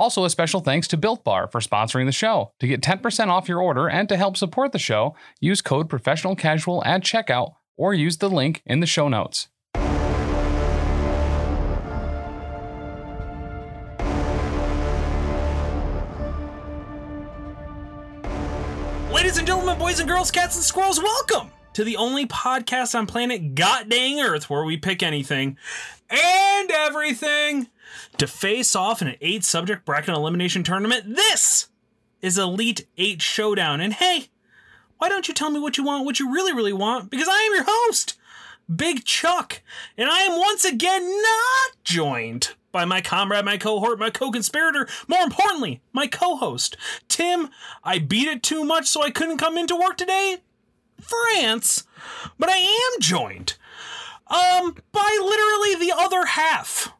Also, a special thanks to Built Bar for sponsoring the show. To get 10% off your order and to help support the show, use code professional casual at checkout or use the link in the show notes. Ladies and gentlemen, boys and girls, cats and squirrels, welcome to the only podcast on planet God dang Earth where we pick anything and everything to face off in an eight subject bracket elimination tournament. This is Elite Eight Showdown. And hey, why don't you tell me what you want, what you really, really want? Because I am your host, Big Chuck, and I am once again not joined by my comrade, my cohort, my co conspirator, more importantly, my co host, Tim. I beat it too much, so I couldn't come into work today. France, but I am joined um by literally the other half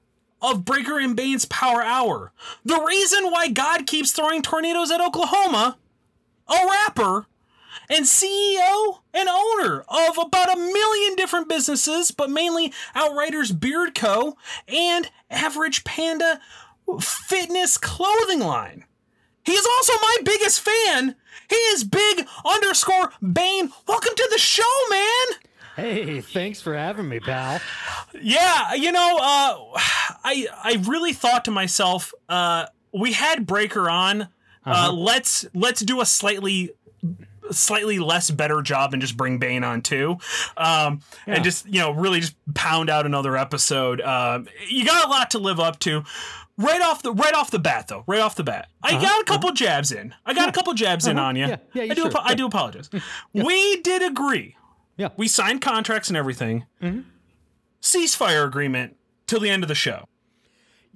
of Breaker and Bane's Power Hour. The reason why God keeps throwing tornadoes at Oklahoma, a rapper and CEO and owner of about a million different businesses, but mainly Outriders Beard Co. and Average Panda Fitness Clothing Line. He is also my biggest fan. He is big underscore Bane. Welcome to the show, man. Hey, thanks for having me, pal. Yeah, you know, uh, I I really thought to myself, uh, we had Breaker on. uh Uh-huh. let's let's do a slightly slightly less better job and just bring Bane on too, um, Yeah. and just you know really just pound out another episode. Um, you got a lot to live up to. Right off the right off the bat, though, right off the bat, I got a couple jabs in. I got a couple jabs in on you. Uh-huh. Yeah, yeah, I do. sure. apo- I do apologize. We did agree. Yeah. We signed contracts and everything. Mm-hmm. Ceasefire agreement till the end of the show.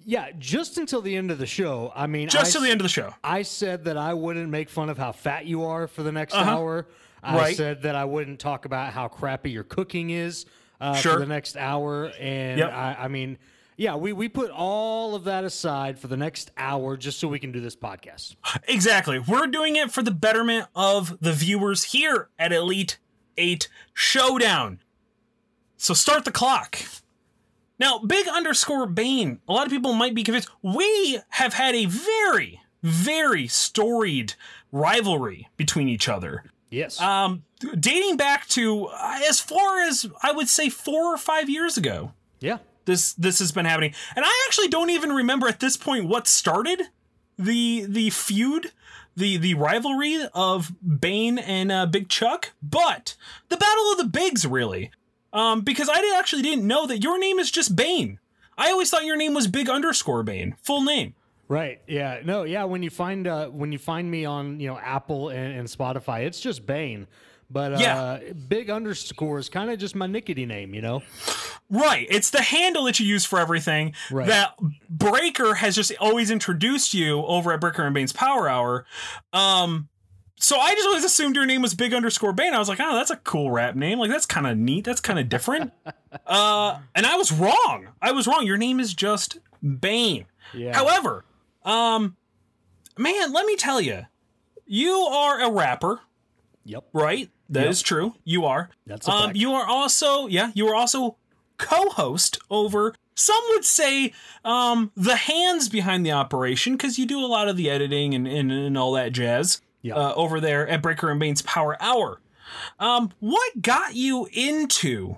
Yeah, just until the end of the show. I mean, Just I, till the end of the show. I said that I wouldn't make fun of how fat you are for the next Uh-huh. hour. I Right. said that I wouldn't talk about how crappy your cooking is uh, Sure. for the next hour. And Yep. I, I mean, yeah, we, we put all of that aside for the next hour just so we can do this podcast. Exactly. We're doing it for the betterment of the viewers here at Elite 8 Showdown. So start the clock. Now, big underscore Bane, a lot of people might be convinced. We have had a very, very storied rivalry between each other. Yes. Um, dating back to uh, as far as I would say four or five years ago. yeah. This this has been happening and i actually don't even remember at this point what started the the feud the the rivalry of bane and uh, big chuck but the battle of the bigs really um because i did, actually didn't know that your name is just bane i always thought your name was big underscore bane full name Right. Yeah. No. Yeah. When you find uh, when you find me on you know Apple and, and Spotify, it's just Bane. But uh, Yeah. big underscore is kind of just my nickety name. You know. Right. It's the handle that you use for everything Right. that Breaker has just always introduced you over at Breaker and Bane's Power Hour. Um, so I just always assumed your name was Big underscore Bane. I was like, oh, that's a cool rap name. Like that's kind of neat. That's kind of different. uh, and I was wrong. I was wrong. Your name is just Bane. Yeah. However, um, man, let me tell you, you are a rapper, Yep. right? That is Yep. true. You are. That's a um, fact. you are also, yeah, you are also co-host over. Some would say um, the hands behind the operation because you do a lot of the editing and, and, and all that jazz Yeah. uh, over there at Breaker and Bane's Power Hour. Um, what got you into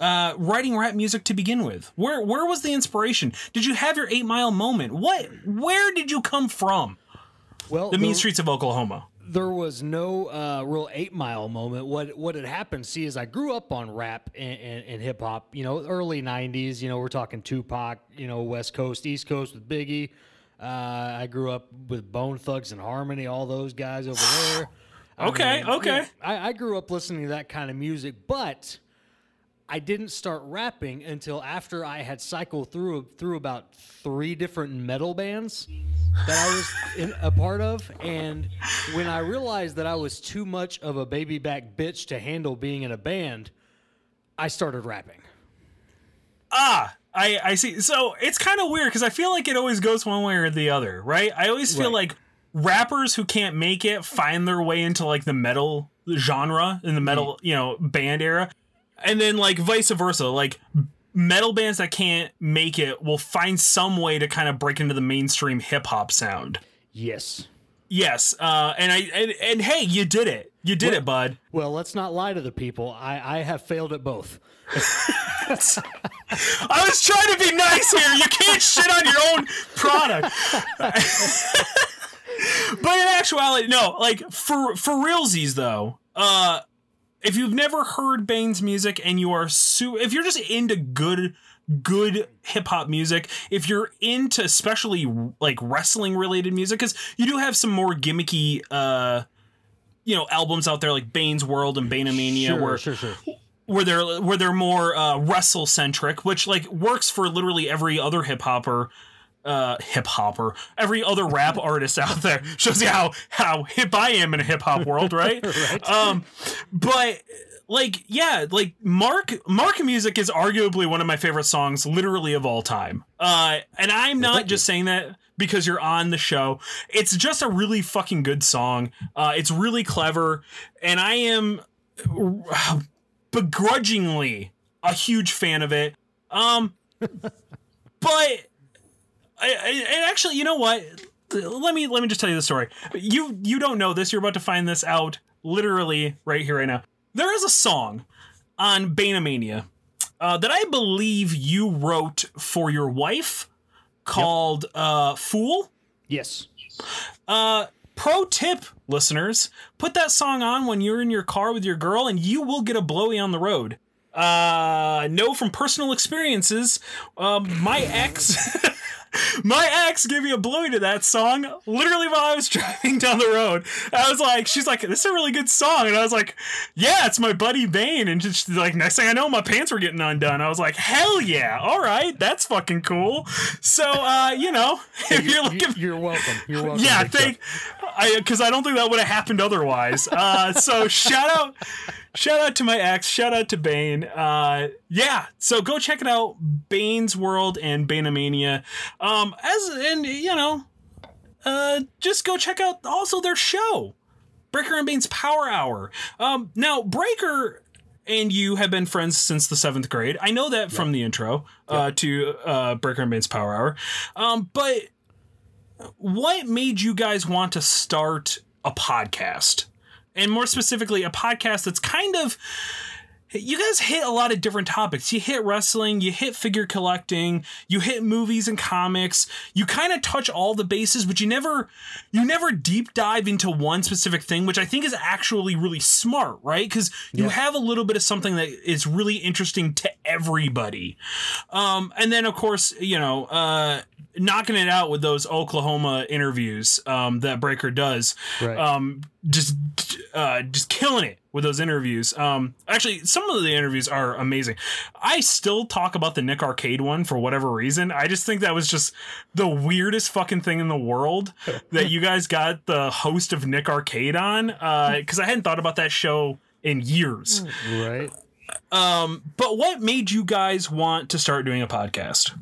uh, writing rap music to begin with? Where where was the inspiration? Did you have your Eight Mile moment? What where did you come from? Well, The mean streets of Oklahoma. There was no uh, real eight mile moment. What what had happened? See, is I grew up on rap and, and, and hip hop. You know, early '90s. You know, we're talking Tupac. You know, West Coast, East Coast with Biggie. Uh, I grew up with Bone Thugs and Harmony. All those guys over there. I Okay, okay. yeah, I, I grew up listening to that kind of music, but I didn't start rapping until after I had cycled through through about three different metal bands. That I was in, a part of, and when I realized that I was too much of a baby back bitch to handle being in a band, I started rapping. Ah, I I see. So it's kind of weird because I feel like it always goes one way or the other, right? I always feel Right. like rappers who can't make it find their way into like the metal genre in the metal, you know, band era, and then like vice versa, like metal bands that can't make it will find some way to kind of break into the mainstream hip hop sound. Yes. Yes, uh, and I and, and hey, you did it. You did it, bud. Well, let's not lie to the people. I, I have failed at both. I was trying to be nice here. You can't shit on your own product. but in actuality, no. Like for for realsies though, uh, if you've never heard Bane's music and you are su- if you're just into good good hip hop music, if you're into especially like wrestling related music, because you do have some more gimmicky uh you know albums out there like Bane's World and Baneomania sure, where sure, sure. where they're where they're more uh, wrestle centric, which like works for literally every other hip hopper, uh, hip hopper, every other rap artist out there. Shows you how how hip I am in a hip hop world, right? Right. Um, but like yeah, like Mark Mark music is arguably one of my favorite songs, literally of all time. Uh, and I'm not thank just saying that because you're on the show. It's just a really fucking good song. Uh, it's really clever, and I am begrudgingly a huge fan of it. Um, but and actually, you know what? Let me let me just tell you the story. You you don't know this. You're about to find this out literally right here right now. There is a song on Baneomania uh, that I believe you wrote for your wife called uh, "Fool." Yes. Uh, pro tip, listeners: put that song on when you're in your car with your girl, and you will get a blowy on the road. Uh, know from personal experiences. Um, my ex, my ex gave me a blowy to that song literally while I was driving down the road. I was like, she's like, this is a really good song, and I was like, yeah, it's my buddy Bane, and just like next thing I know, my pants were getting undone. I was like, hell yeah, all right, that's fucking cool. So, uh, you know, if you're looking You, are welcome. You're welcome. yeah, thank I because I don't think that would have happened otherwise. Uh, so shout out, shout out to my ex, shout out to Bane. Uh, yeah, so go check it out, Bane's World and Baneomania. Um, as and you know, uh, just go check out also their show, Breaker and Bane's Power Hour. Um, now Breaker. And you have been friends since the seventh grade. I know that from the intro uh, to uh, Breaker and Bane's Power Hour. Um, but what made you guys want to start a podcast? And more specifically, a podcast that's kind of you guys hit a lot of different topics. You hit wrestling, you hit figure collecting, you hit movies and comics. You kind of touch all the bases, but you never you never deep dive into one specific thing, which I think is actually really smart, right? Cuz you Yeah. have a little bit of something that is really interesting to everybody. Um and then of course, you know, uh knocking it out with those Oklahoma interviews um, that Breaker does. Right. Um, just uh, just killing it with those interviews. Um, actually, some of the interviews are amazing. I still talk about the Nick Arcade one for whatever reason. I just think that was just the weirdest fucking thing in the world that you guys got the host of Nick Arcade on because I hadn't thought about that show in years. Right. Um, but what made you guys want to start doing a podcast?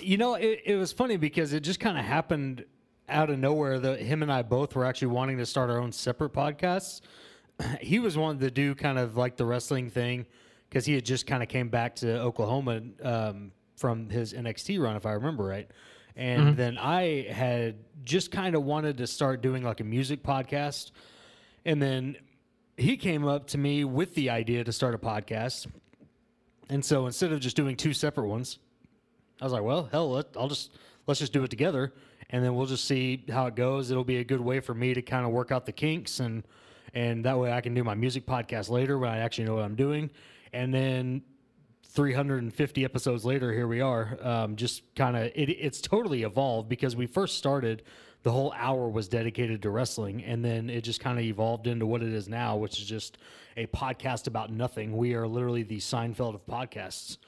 You know, it, it was funny because it just kind of happened out of nowhere that him and I both were actually wanting to start our own separate podcasts. He was wanting to do kind of like the wrestling thing because he had just kind of came back to Oklahoma um, from his NXT run, if I remember right. And then I had just kind of wanted to start doing like a music podcast. And then he came up to me with the idea to start a podcast. And so instead of just doing two separate ones, I was like, well, hell, let, I'll just let's just do it together, and then we'll just see how it goes. It'll be a good way for me to kind of work out the kinks, and and that way I can do my music podcast later when I actually know what I'm doing. And then 350 episodes later, here we are. Um, just kind of it, it's totally evolved because we first started. The whole hour was dedicated to wrestling, and then it just kind of evolved into what it is now, which is just a podcast about nothing. We are literally the Seinfeld of podcasts.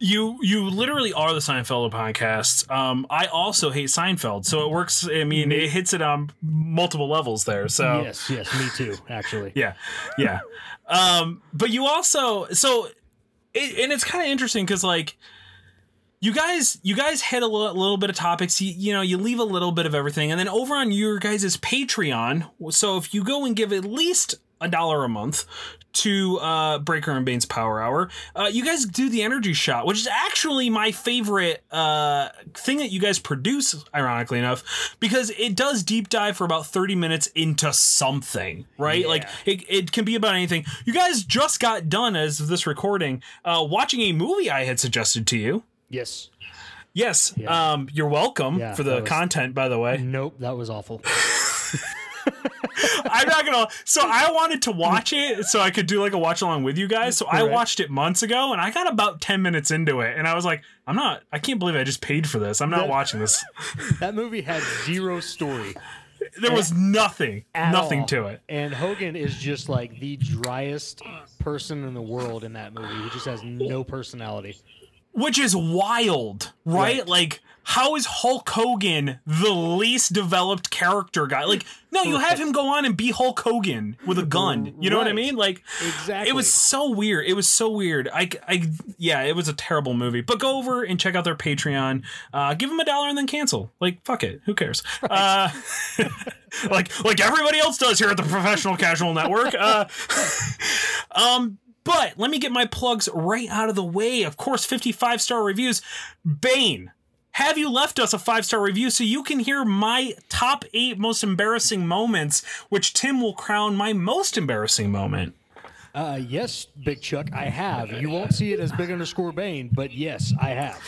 You you literally are the Seinfeld podcast. Um, I also hate Seinfeld, so it works. I mean, it hits it on multiple levels there. So Yes, yes, me too. Actually, yeah, yeah. um, but you also so, it, and it's kind of interesting because like you guys you guys hit a little, little bit of topics you, you know you leave a little bit of everything and then over on your guys' patreon so if you go and give at least a dollar a month to uh, Breaker and Bane's Power Hour. Uh, you guys do the energy shot, which is actually my favorite uh, thing that you guys produce, ironically enough, because it does deep dive for about 30 minutes into something, right? Yeah. Like it, it can be about anything. You guys just got done, as of this recording, uh, watching a movie I had suggested to you. yes. Yes, Yeah. um, you're welcome Yeah, for the was- content, by the way. Nope, that was awful. I'm not gonna. So I wanted to watch it so I could do like a watch along with you guys. So I watched it months ago, and I got about ten minutes into it, and I was like, I'm not. I can't believe I just paid for this. I'm not That- watching this. That movie had zero story. There was nothing, nothing all. to it. And Hogan is just like the driest person in the world in that movie. He just has no personality. Which is wild, right? Right. Like, how is Hulk Hogan the least developed character guy? Like, no, you have him go on and be Hulk Hogan with a gun. You know what I mean? Like, Exactly. it was so weird. It was so weird. I, I, yeah, it was a terrible movie. But go over and check out their Patreon. Uh, give them a dollar and then cancel. Like, fuck it. Who cares? Uh, like, like everybody else does here at the Professional Casual Network. Uh, um, but let me get my plugs right out of the way. Of course, 55 star reviews. Bane, have you left us a five star review so you can hear my top eight most embarrassing moments, which Tim will crown my most embarrassing moment? Uh, yes, Big Chuck, I have. You won't see it as Big underscore Bane, but yes, I have.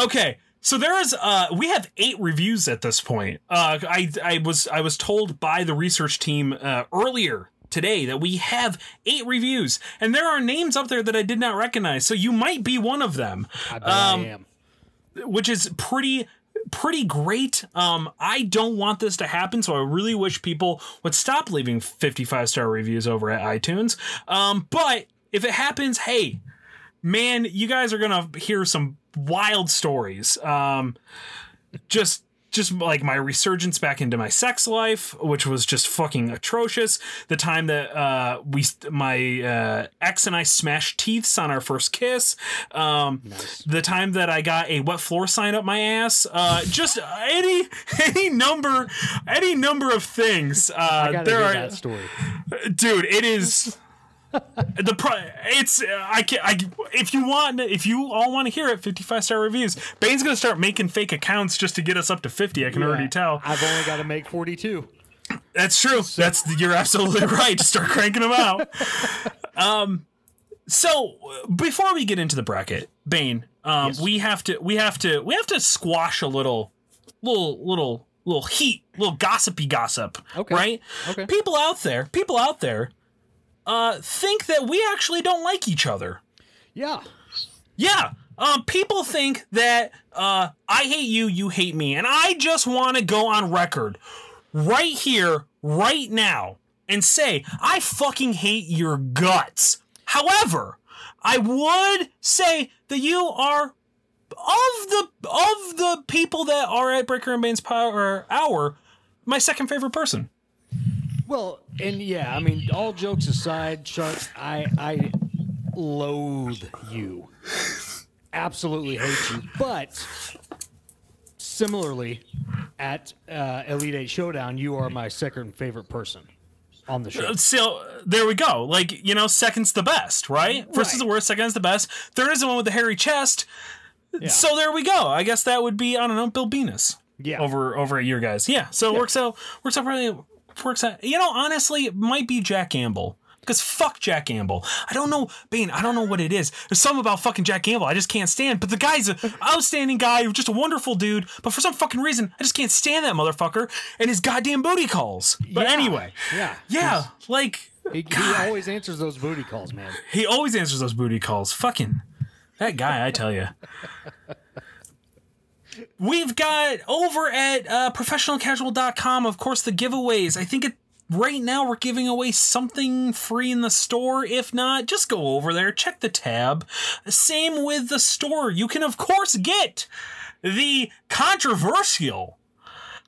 Okay. So there is uh we have eight reviews at this point. Uh I I was I was told by the research team uh earlier today that we have eight reviews and there are names up there that I did not recognize. So you might be one of them. I bet Um, I am. which is pretty pretty great. Um, I don't want this to happen, so I really wish people would stop leaving 55 star reviews over at iTunes. Um, but if it happens, hey, man, you guys are gonna hear some wild stories. Um, just just like my resurgence back into my sex life, which was just fucking atrocious. The time that uh, we, my uh, ex and I smashed teeths on our first kiss. Um, The time that I got a wet floor sign up my ass. Uh, just any any number any number of things. Uh, I gotta there hear are that story. dude it is the pro it's uh, i can i if you want if you all want to hear it 55 star reviews bane's gonna start making fake accounts just to get us up to 50 i can already tell I've only got to make 42. that's true that's you're absolutely right start cranking them out um so before we get into the bracket bane um Yes. we have to we have to we have to squash a little little little little heat little gossipy gossip Okay. right Okay. people out there people out there uh think that we actually don't like each other. Yeah. yeah. Um people think that uh i hate you you hate me and i just want to go on record right here right now and say i fucking hate your guts. However i would say that you are of the of the people that are at breaker and bane's power hour my second favorite person Well, and yeah, I mean, all jokes aside, Chuck, I I loathe you. Absolutely hate you. But similarly, at uh, Elite Eight Showdown, you are my second favorite person on the show. so there we go. Like you know, second's the best, right? First is the worst, second is the best. Third is the one with the hairy chest. So there we go. I guess that would be I don't know Bill Venus. Yeah. Over over at your guys. Yeah. So it works out works out really works out. You know, honestly, it might be Jack Gamble. Because fuck Jack Gamble. I don't know, Bane, I don't know what it is. There's something about fucking Jack Gamble I just can't stand. But the guy's an outstanding guy, just a wonderful dude. But for some fucking reason, I just can't stand that motherfucker and his goddamn booty calls. But Yeah. anyway. Yeah. Yeah. Like, He, he always answers those booty calls, man. he always answers those booty calls. Fucking that guy, I tell you. We've got over at uh, professionalcasual.com, of course, the giveaways. I think it right now we're giving away something free in the store. If not, just go over there, check the tab. Same with the store. You can, of course, get the controversial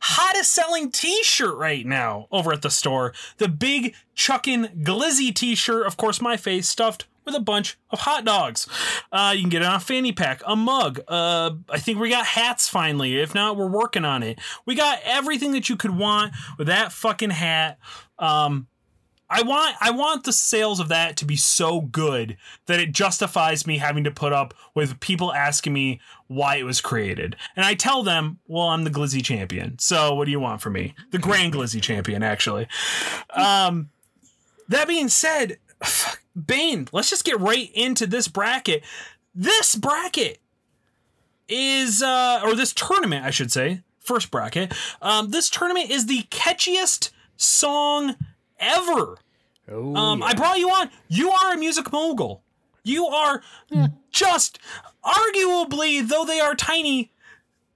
hottest selling t-shirt right now over at the store. The big Chuckin' Glizzy t-shirt, of course, my face stuffed with a bunch of hot dogs. Uh, you can get it on a fanny pack, a mug. Uh, I think we got hats finally. If not, we're working on it. We got everything that you could want with that fucking hat. Um, I want I want the sales of that to be so good that it justifies me having to put up with people asking me why it was created. And I tell them, well, I'm the Glizzy champion. So what do you want from me? The Grand Glizzy champion, actually. Um, that being said, Bane, let's just get right into this bracket. This bracket is uh or this tournament, I should say, first bracket. Um, this tournament is the catchiest song ever. Oh, Um, yeah. I brought you on. You are a music mogul. You are just arguably, though they are tiny,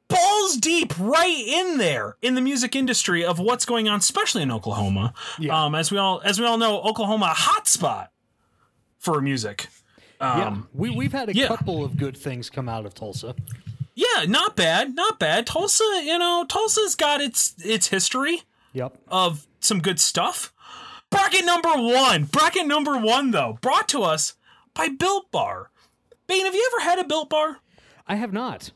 balls deep right in there in the music industry of what's going on, especially in Oklahoma. Yeah. Um, as we all as we all know, Oklahoma a hot spot for music. yeah. Um, we we've had a yeah. couple of good things come out of Tulsa. yeah, not bad, not bad. Tulsa, you know, Tulsa's got its its history. Yep. of some good stuff. Bracket number one. Bracket number one, though, brought to us by Built Bar. Bane, have you ever had a Built Bar? I have not.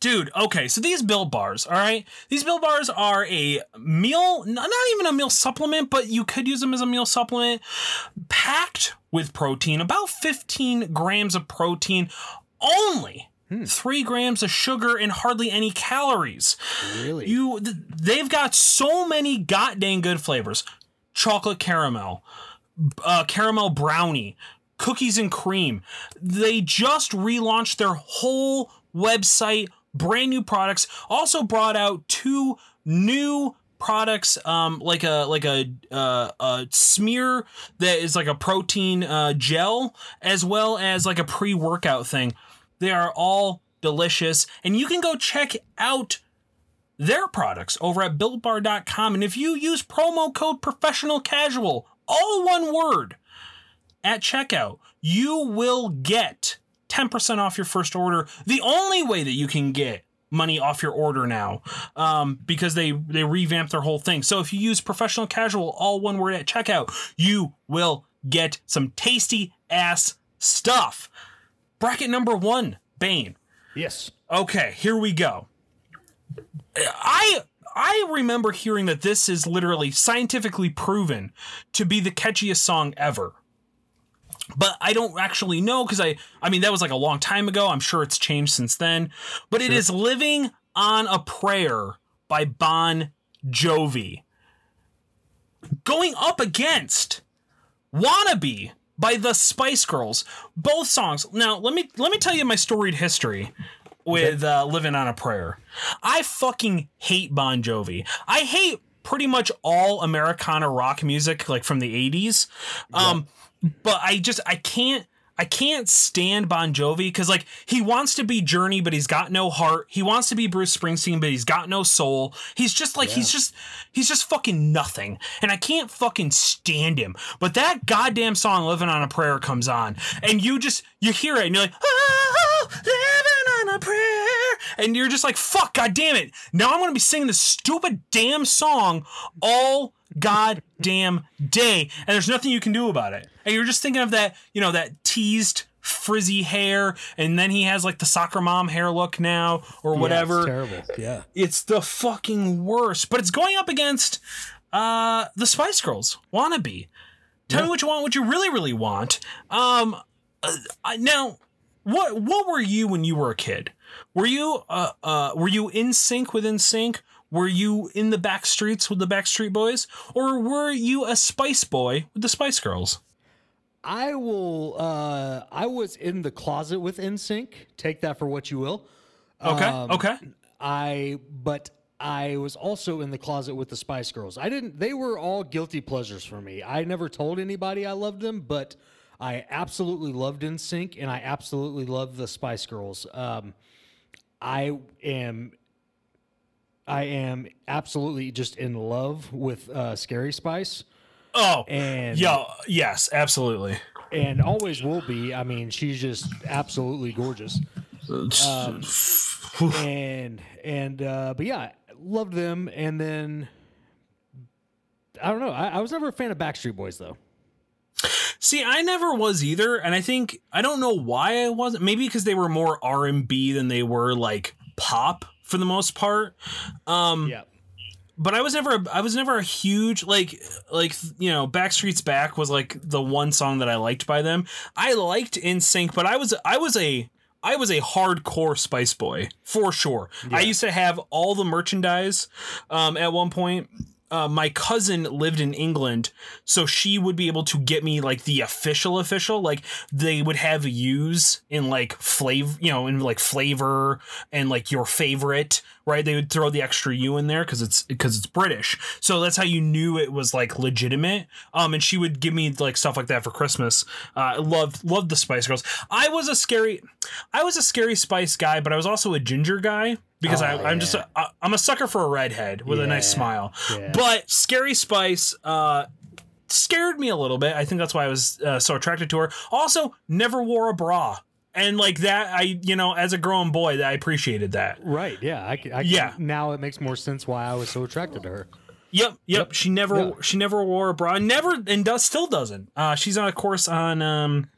Dude, okay, so these Built Bars, all right? These Built Bars are a meal, not even a meal supplement, but you could use them as a meal supplement, packed with protein, about 15 grams of protein, only three grams of sugar, and hardly any calories. Really? You, th- they've got so many goddamn good flavors: chocolate caramel, uh, caramel brownie, cookies and cream. They just relaunched their whole website, brand new products. Also brought out two new products um like a like a uh a smear that is like a protein uh gel as well as like a pre-workout thing they are all delicious and you can go check out their products over at builtbar.com. And if you use promo code professional casual, all one word, at checkout, you will get 10% off your first order. The only way that you can get money off your order now um, because they they revamped their whole thing. So if you use professional casual, all one word at checkout, you will get some tasty ass stuff. Bracket number one, Bane. yes. Okay, here we go. I I remember hearing that this is literally scientifically proven to be the catchiest song ever. But I don't actually know because I I mean that was like a long time ago. I'm sure it's changed since then. But it is Living on a Prayer by Bon Jovi. Going up against Wannabe by the Spice Girls. Both songs. Now, let me let me tell you my storied history with uh, Living on a Prayer. I fucking hate Bon Jovi. I hate pretty much all Americana rock music like from the 80s. Um but I just I can't I can't stand Bon Jovi because like he wants to be Journey, but he's got no heart. He wants to be Bruce Springsteen, but he's got no soul. He's just like he's just he's just fucking nothing, and I can't fucking stand him. But that goddamn song "Living on a Prayer" comes on, and you just you hear it, and you're like, oh, living on a prayer, and you're just like, fuck, goddamn it! Now I'm gonna be singing this stupid damn song all goddamn day, and there's nothing you can do about it. And you're just thinking of that, you know, that teased frizzy hair, and then he has like the soccer mom hair look now, or whatever. Yeah, it's terrible. Yeah. It's the fucking worst. But it's going up against uh the Spice Girls, wannabe. Tell me what you want, what you really, really want. Um, uh, now, what what were you when you were a kid? Were you uh uh were you in sync with NSYNC? Were you in the back streets with the Backstreet Boys, or were you a Spice Boy with the Spice Girls? I will. Uh, I was in the closet with NSYNC. Take that for what you will. Okay, Um, okay. I but I was also in the closet with the Spice Girls. I didn't. They were all guilty pleasures for me. I never told anybody I loved them, but I absolutely loved NSYNC and I absolutely loved the Spice Girls. Um, I am I am absolutely just in love with uh, Scary Spice, Oh, and yeah, yes, absolutely. and always will be. I mean, she's just absolutely gorgeous. Um, and and uh, but yeah, loved them. And then I don't know. I, I was never a fan of Backstreet Boys though. See, I never was either, and I think I don't know why I wasn't. Maybe because they were more R and B than they were like pop for the most part. Um, Yeah. but I was never I was never a huge like like you know Backstreet's Back was like the one song that I liked by them. I liked NSYNC, but I was I was a I was a hardcore Spice Boy for sure. I used to have all the merchandise um, at one point. Uh, my cousin lived in England, so she would be able to get me like the official official. Like they would have U's in like flavor, you know, in like flavor and like your favorite, right? They would throw the extra U in there because it's because it's British. So that's how you knew it was like legitimate. Um, and she would give me like stuff like that for Christmas. Uh, loved loved the Spice Girls. I was a scary, I was a scary Spice guy, but I was also a ginger guy because Oh, I, I'm just a, I, I'm a sucker for a redhead with a nice smile. Yeah. But Scary Spice uh, scared me a little bit. I think that's why I was uh, so attracted to her. Also, never wore a bra. And like that, I you know, as a grown boy, I appreciated that. Right. Yeah. I, I Yeah. Now it makes more sense why I was so attracted to her. Yep, yep. She never Yeah. she never wore a bra. Never and does still doesn't. Uh, she's on a course on um,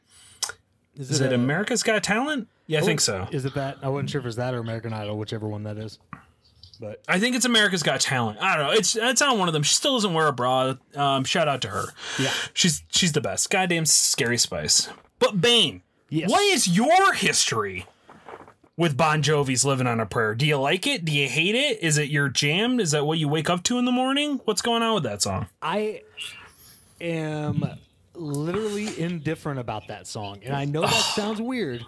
is it a- America's Got Talent? Yeah, I think Oh, so. Is it that? I wasn't sure if it's that or American Idol, whichever one that is. But I think it's America's Got Talent. I don't know. It's it's on one of them. She still doesn't wear a bra. Um, shout out to her. Yeah. she's she's the best. Goddamn scary spice. But Bane, Yes. what is your history with Bon Jovi's "Living on a Prayer"? Do you like it? Do you hate it? Is it your jam? Is that what you wake up to in the morning? What's going on with that song? I am literally indifferent about that song, and I know that sounds weird,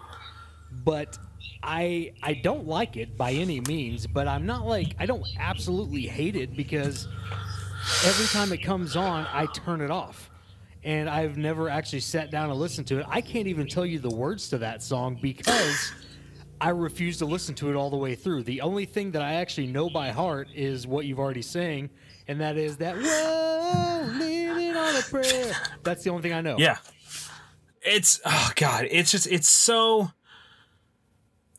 but I I don't like it by any means. But I'm not like I don't absolutely hate it because every time it comes on, I turn it off. And I've never actually sat down and listened to it. I can't even tell you the words to that song because I refuse to listen to it all the way through. The only thing that I actually know by heart is what you've already sang, and that is that "Whoa, living on a prayer." That's the only thing I know. Yeah. It's oh god, it's just it's so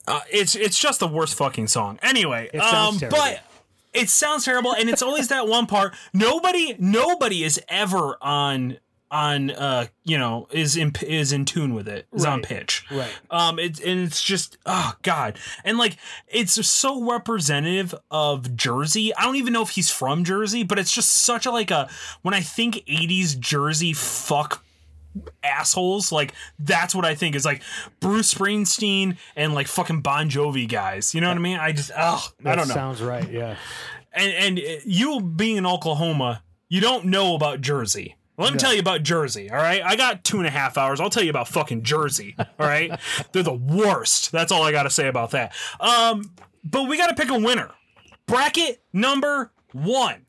uh, it's it's just the worst fucking song. Anyway, It sounds um terrible. but it sounds terrible and it's always that one part. Nobody nobody is ever on on uh you know is in is in tune with it. Is on pitch. Right. Um it's and it's just oh god. And like it's so representative of Jersey. I don't even know if he's from Jersey, but it's just such a like a when I think 80s Jersey fuck assholes. Like that's what I think is like Bruce Springsteen and like fucking Bon Jovi guys. You know what I mean? I just oh I don't know. Sounds right. Yeah. and and you being in Oklahoma, you don't know about Jersey. Let me tell you about Jersey, all right? I got two and a half hours. I'll tell you about fucking Jersey, all right? They're the worst. That's all I got to say about that. Um, but we got to pick a winner. Bracket number one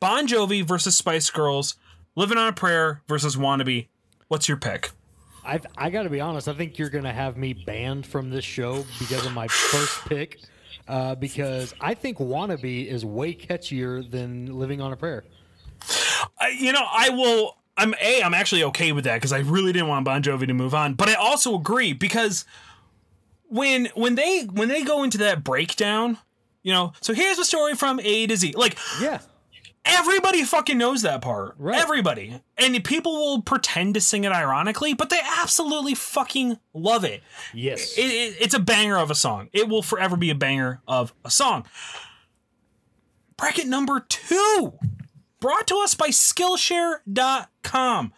Bon Jovi versus Spice Girls, Living on a Prayer versus Wannabe. What's your pick? I've, I got to be honest. I think you're going to have me banned from this show because of my first pick. Uh, because I think "Wannabe" is way catchier than "Living on a Prayer." I, you know, I will. I'm a. I'm actually okay with that because I really didn't want Bon Jovi to move on, but I also agree because when when they when they go into that breakdown, you know, so here's a story from A to Z. Like Yeah. Everybody fucking knows that part. Right. Everybody, and people will pretend to sing it ironically, but they absolutely fucking love it. Yes. It, it, it's a banger of a song. It will forever be a banger of a song. Bracket number two, brought to us by Skillshare.com.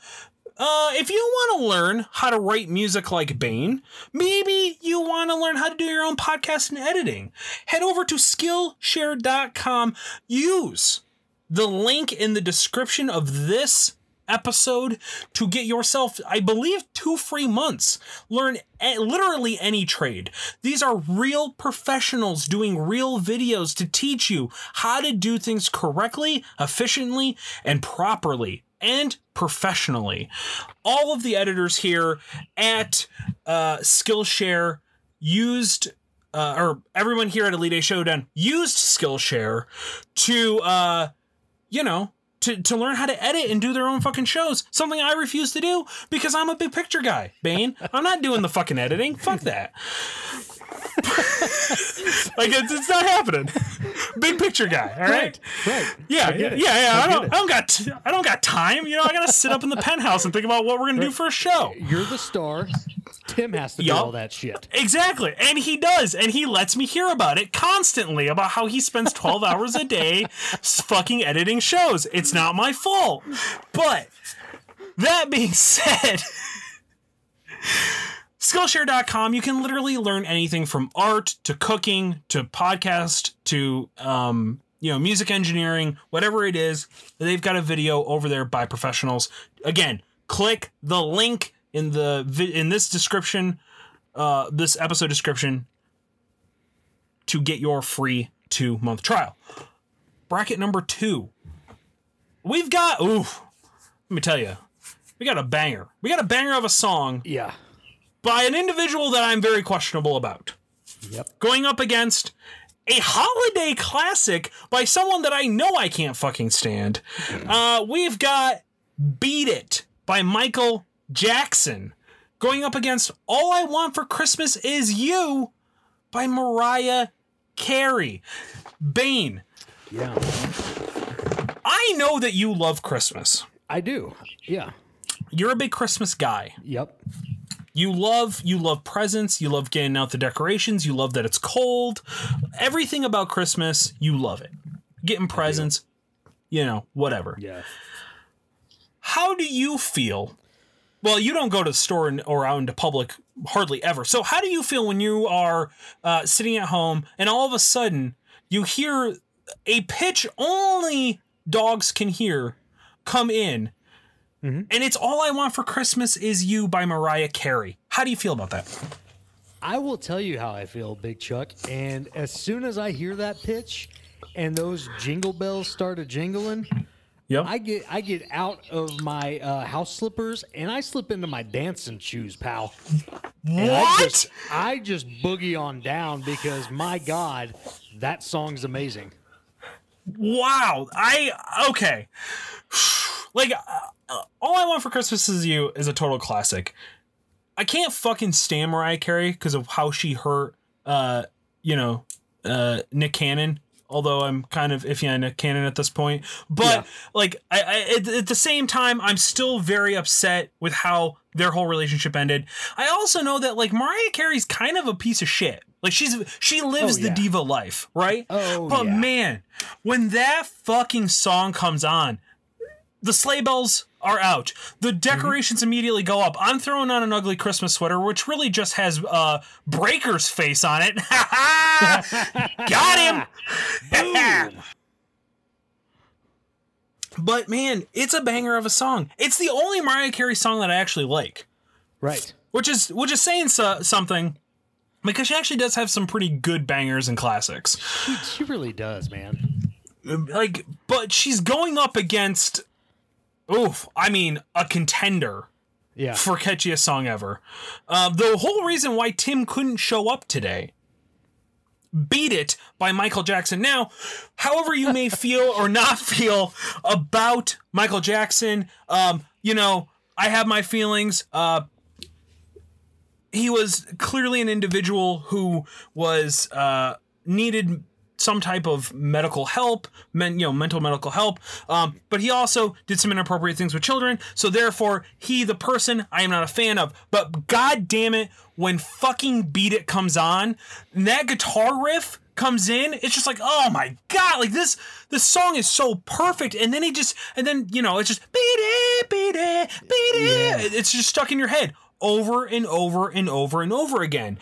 Uh, if you want to learn how to write music like Bane, maybe you want to learn how to do your own podcast and editing, head over to Skillshare.com. Use the link in the description of this episode to get yourself, I believe, two free months. Learn literally any trade. These are real professionals doing real videos to teach you how to do things correctly, efficiently, and properly. And professionally. All of the editors here at uh, Skillshare used uh, or everyone here at Elite Showdown used Skillshare to, uh, you know, to, to learn how to edit and do their own fucking shows. Something I refuse to do because I'm a big picture guy, Bane. I'm not doing the fucking editing. Fuck that. like it's, it's not happening. Big picture guy, all right? Right. Yeah, yeah, yeah, yeah. I I, don't. I don't got, t- I don't got time. You know, I gotta sit up in the penthouse and think about what we're gonna do for a show. You're the star. Tim has to do all that shit. Exactly, and he does, and he lets me hear about it constantly about how he spends twelve hours a day fucking editing shows. It's not my fault, but that being said. Skillshare.com, you can literally learn anything from art to cooking to podcast to um, you know, music engineering, whatever it is. They've got a video over there by professionals. Again, click the link in the in this description, uh, this episode description to get your free two month trial. Bracket number two. We've got ooh, let me tell you, we got a banger. We got a banger of a song Yeah. By an individual that I'm very questionable about. Yep. Going up against a holiday classic by someone that I know I can't fucking stand. Uh, we've got Beat It by Michael Jackson. Going up against All I Want for Christmas Is You by Mariah Carey. Bane, Yeah. I know that you love Christmas. I do. Yeah. You're a big Christmas guy. Yep. You love you love presents, you love getting out the decorations, you love that it's cold. Everything about Christmas, you love it. Getting presents, you know, whatever. Yeah. How do you feel? Well, you don't go to the store and- or out into public hardly ever. So how do you feel when you are uh, sitting at home and all of a sudden you hear a pitch only dogs can hear come in, and it's all I want for Christmas is you by Mariah Carey. How do you feel about that? I will tell you how I feel, Big Chuck. And as soon as I hear that pitch and those jingle bells started jingling, Yep. I get I get out of my uh, house slippers and I slip into my dancing shoes, pal. And I what? just, I just boogie on down because my God, that song's amazing. Wow. I okay. Like uh, all I want for Christmas is you is a total classic. I can't fucking stand Mariah Carey because of how she hurt uh you know uh Nick Cannon. Although I'm kind of iffy on Nick Cannon at this point, but Yeah. like I, I at, at the same time, I'm still very upset with how their whole relationship ended. I also know that like Mariah Carey's kind of a piece of shit. Like she's she lives Oh, the diva life, right? Oh, but yeah. man, when that fucking song comes on, the sleigh bells are out. The decorations immediately go up. I'm throwing on an ugly Christmas sweater, which really just has uh, Breaker's face on it. Got him. but man, it's a banger of a song. It's the only Mariah Carey song that I actually like, Right. which is which is saying so- something. Because she actually does have some pretty good bangers and classics. She, she really does, man. like but she's going up against oof i mean a contender Yeah. for catchiest song ever. Uh, the whole reason why tim couldn't show up today beat it by michael jackson. Now however you may feel or not feel about michael jackson um, you know i have my feelings. Uh, he was clearly an individual who was uh, needed some type of medical help, men, you know, mental medical help. Um, but he also did some inappropriate things with children. So therefore, he, the person, I am not a fan of. But god damn it, when fucking Beat It comes on, and that guitar riff comes in, it's just like, oh my god, like this, this song is so perfect. And then he just, and then you know, it's just beat it, beat it, beat it. It's just stuck in your head over and over and over and over again.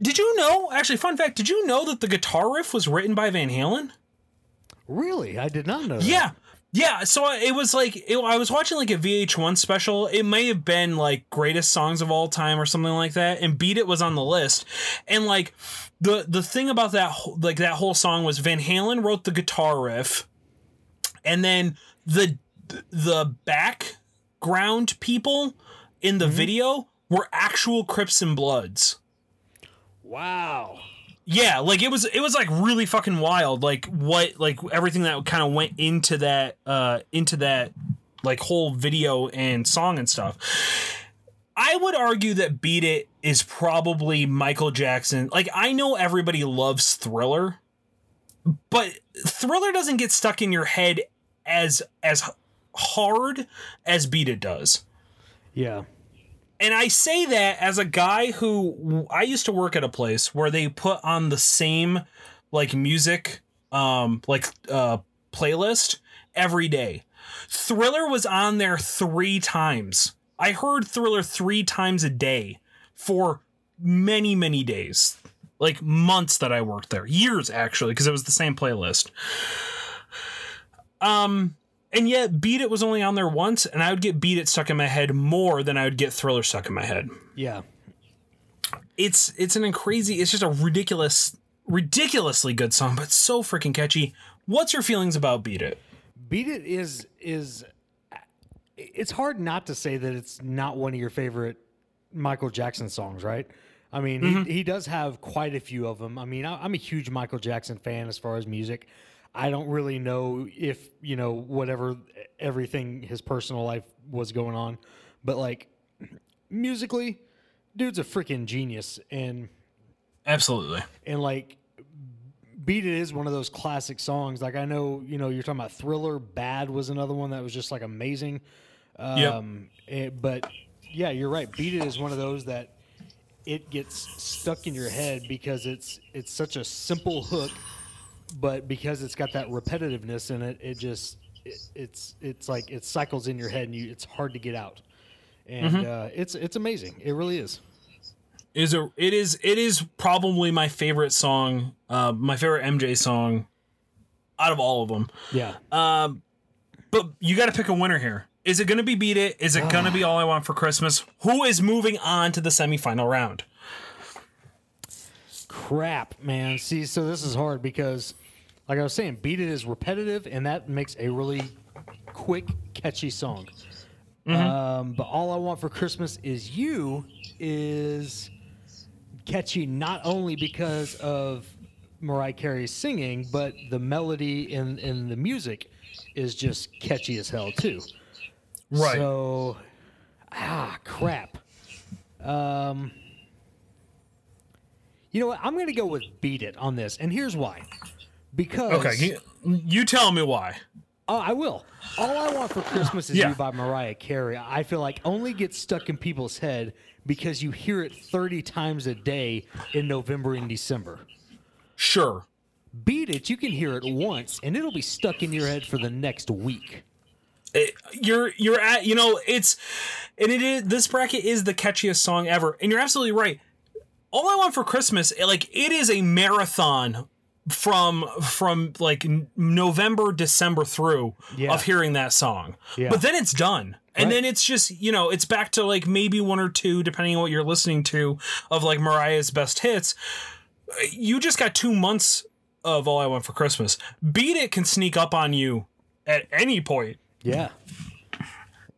Did you know? Actually, fun fact. Did you know that the guitar riff was written by Van Halen? Really? I did not know that. Yeah, yeah. So it was like it, I was watching like a VH1 special. It may have been like greatest songs of all time or something like that, and Beat It was on the list. And like the the thing about that like that whole song was Van Halen wrote the guitar riff, and then the the background people in the mm-hmm. video were actual Crips and Bloods. Wow. Yeah, like it was it was like really fucking wild. Like what like everything that kind of went into that uh into that like whole video and song and stuff. I would argue that Beat It is probably Michael Jackson. Like I know everybody loves Thriller, but Thriller doesn't get stuck in your head as as hard as Beat It does. Yeah. And I say that as a guy who I used to work at a place where they put on the same like music um like uh playlist every day. Thriller was on there 3 times. I heard Thriller 3 times a day for many many days. Like months that I worked there. Years actually because it was the same playlist. Um and yet beat it was only on there once and i would get beat it stuck in my head more than i would get thriller stuck in my head Yeah. it's it's an crazy it's just a ridiculous ridiculously good song but so freaking catchy what's your feelings about beat it Beat It is is it's hard not to say that it's not one of your favorite Michael Jackson songs, right? I mean, he, mm-hmm. he does have quite a few of them. I mean, I, I'm a huge Michael Jackson fan as far as music. I don't really know if, you know, whatever everything his personal life was going on, but like musically, dude's a freaking genius and absolutely. and like beat it is one of those classic songs. Like i know you know you're talking about thriller bad was another one that was just like amazing. Yep. um eh, but yeah you're right. Beat it is one of those that it gets stuck in your head because it's it's such a simple hook but because it's got that repetitiveness in it it just it, it's it's like it cycles in your head and you it's hard to get out. And uh, it's it's amazing. It really is. Is a it is it is probably my favorite song uh my favorite mj song out of all of them. Yeah. Um but you got to pick a winner here. Is it going to be beat it? Is it going to be all i want for christmas? Who is moving on to the semifinal round crap, man. See, so this is hard because, like I was saying, Beat It is repetitive, and that makes a really quick, catchy song. Um, but All I Want for Christmas Is You is catchy not only because of Mariah Carey's singing, but the melody in, and the music is just catchy as hell, too. right So, ah, crap. Um, you know what? I'm going to go with Beat It on this, and here's why. Because okay you, you tell me why oh, I will. All I want for Christmas is Yeah. you by Mariah Carey. I feel like only gets stuck in people's head because you hear it 30 times a day in November and December. sure Beat It, you can hear it once, and it'll be stuck in your head for the next week. it- you're you're at you know it's and it is this bracket is the catchiest song ever and you're absolutely right all i want for christmas eh, like it is a marathon from from like november december through Yeah. of hearing that song Yeah. but then it's done and Right. then it's just you know it's back to like maybe one or two depending on what you're listening to of like mariah's best hits you just got two months of all i want for christmas beat it can sneak up on you at any point Yeah.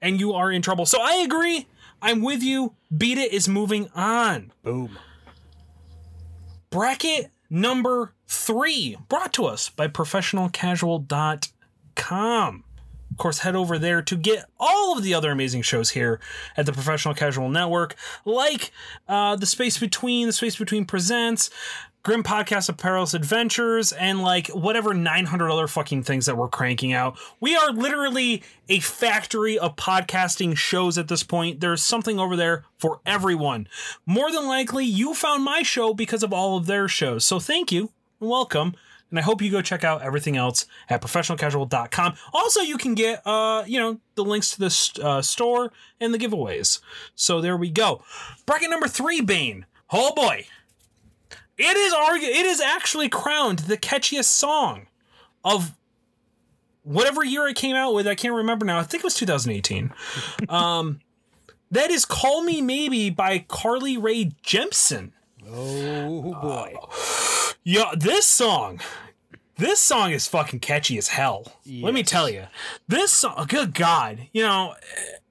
and you are in trouble. So I agree. I'm with you. Beat it is moving on. Boom. Bracket number three, brought to us by professionalcasual.com. Of course, head over there to get all of the other amazing shows here at the Professional Casual Network, like uh, The Space Between, The Space Between Presents, Grim Podcast of Perilous Adventures, and like whatever 900 other fucking things that we're cranking out. We are literally a factory of podcasting shows at this point. There's something over there for everyone. More than likely, you found my show because of all of their shows. So thank you and welcome. And I hope you go check out everything else at professionalcasual.com. Also, you can get, uh, you know, the links to the uh, store and the giveaways. So there we go. Bracket number three, Bane. Oh boy. It is argu- It is actually crowned the catchiest song of whatever year it came out with. I can't remember now. I think it was 2018. um, that is "Call Me Maybe" by Carly Rae Jepsen. Oh, boy. Yeah, this song, this song is fucking catchy as hell. Let me tell you, this song. Good God, you know,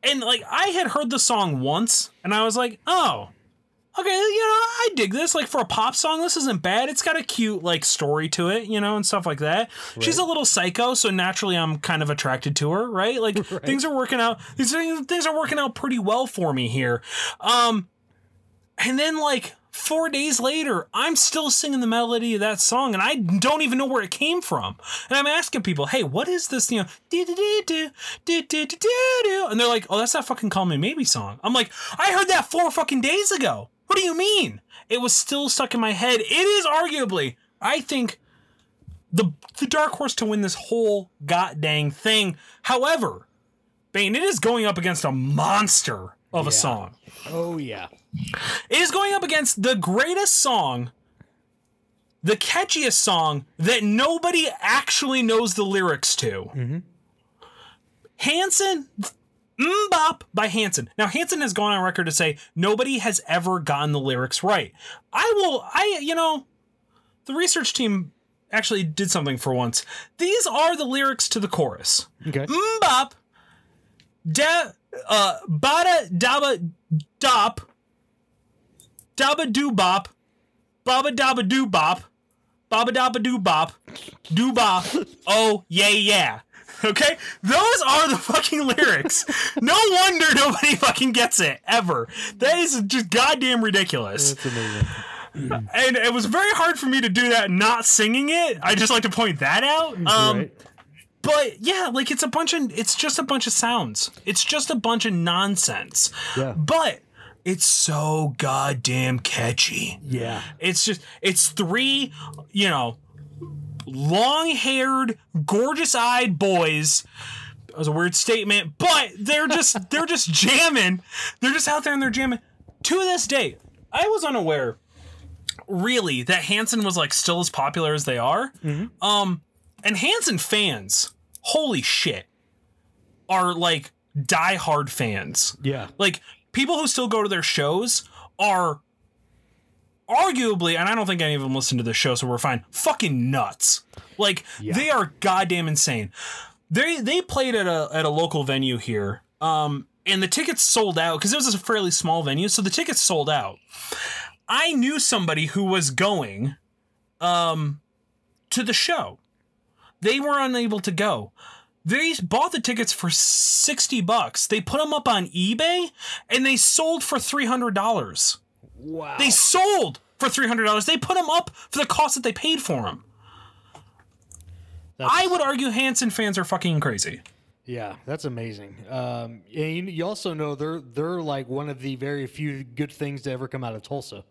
and like I had heard the song once, and I was like, oh, okay, you know, I dig this. Like for a pop song, this isn't bad. It's got a cute like story to it, you know, and stuff like that. Right. She's a little psycho, so naturally I'm kind of attracted to her, right? Like right. things are working out. These things are working out pretty well for me here. Um, and then like four days later, I'm still singing the melody of that song, and I don't even know where it came from. And I'm asking people, "Hey, what is this?" You know, do do do do do do do, and they're like, "Oh, that's that fucking Call Me Maybe song." I'm like, "I heard that four fucking days ago." What do you mean? It was still stuck in my head. It is arguably, I think, the the dark horse to win this whole god dang thing. However, Bane, it is going up against a monster of a song. Oh yeah. It is going up against the greatest song, the catchiest song that nobody actually knows the lyrics to. Mm-hmm. Hanson, MMMBop by Hanson. Now Hanson has gone on record to say nobody has ever gotten the lyrics right. I will. I you know, the research team actually did something for once. These are the lyrics to the chorus. Okay. MMMBop, da, uh, bada daba dop, daba doo bop, baba daba doo bop, baba daba doo bop, doo bop, oh yeah yeah. Okay? Those are the fucking lyrics. No wonder nobody fucking gets it, ever. That is just goddamn ridiculous. That's amazing. And it was very hard for me to do that not singing it. I just like to point that out. Um, right. but yeah, like it's a bunch of it's just a bunch of sounds. It's just a bunch of nonsense. Yeah. But it's so goddamn catchy. Yeah. It's just it's three, you know, long-haired, gorgeous-eyed boys. That was a weird statement, but they're just they're just jamming. They're just out there and they're jamming. To this day, I was unaware really that Hanson was like still as popular as they are. Um and Hanson fans, holy shit, are like diehard fans. Yeah. Like people who still go to their shows are arguably, and I don't think any of them listen to this show, so we're fine. Fucking nuts. Like they are goddamn insane. They they played at a at a local venue here. Um and the tickets sold out because it was a fairly small venue, so the tickets sold out. I knew somebody who was going um to the show. They were unable to go. They bought the tickets for 60 bucks. They put them up on eBay and they sold for $300. Wow. They sold for $300. They put them up for the cost that they paid for them. That's- I would argue Hanson fans are fucking crazy. Yeah, that's amazing. Um, and you, also know they're they're like one of the very few good things to ever come out of Tulsa.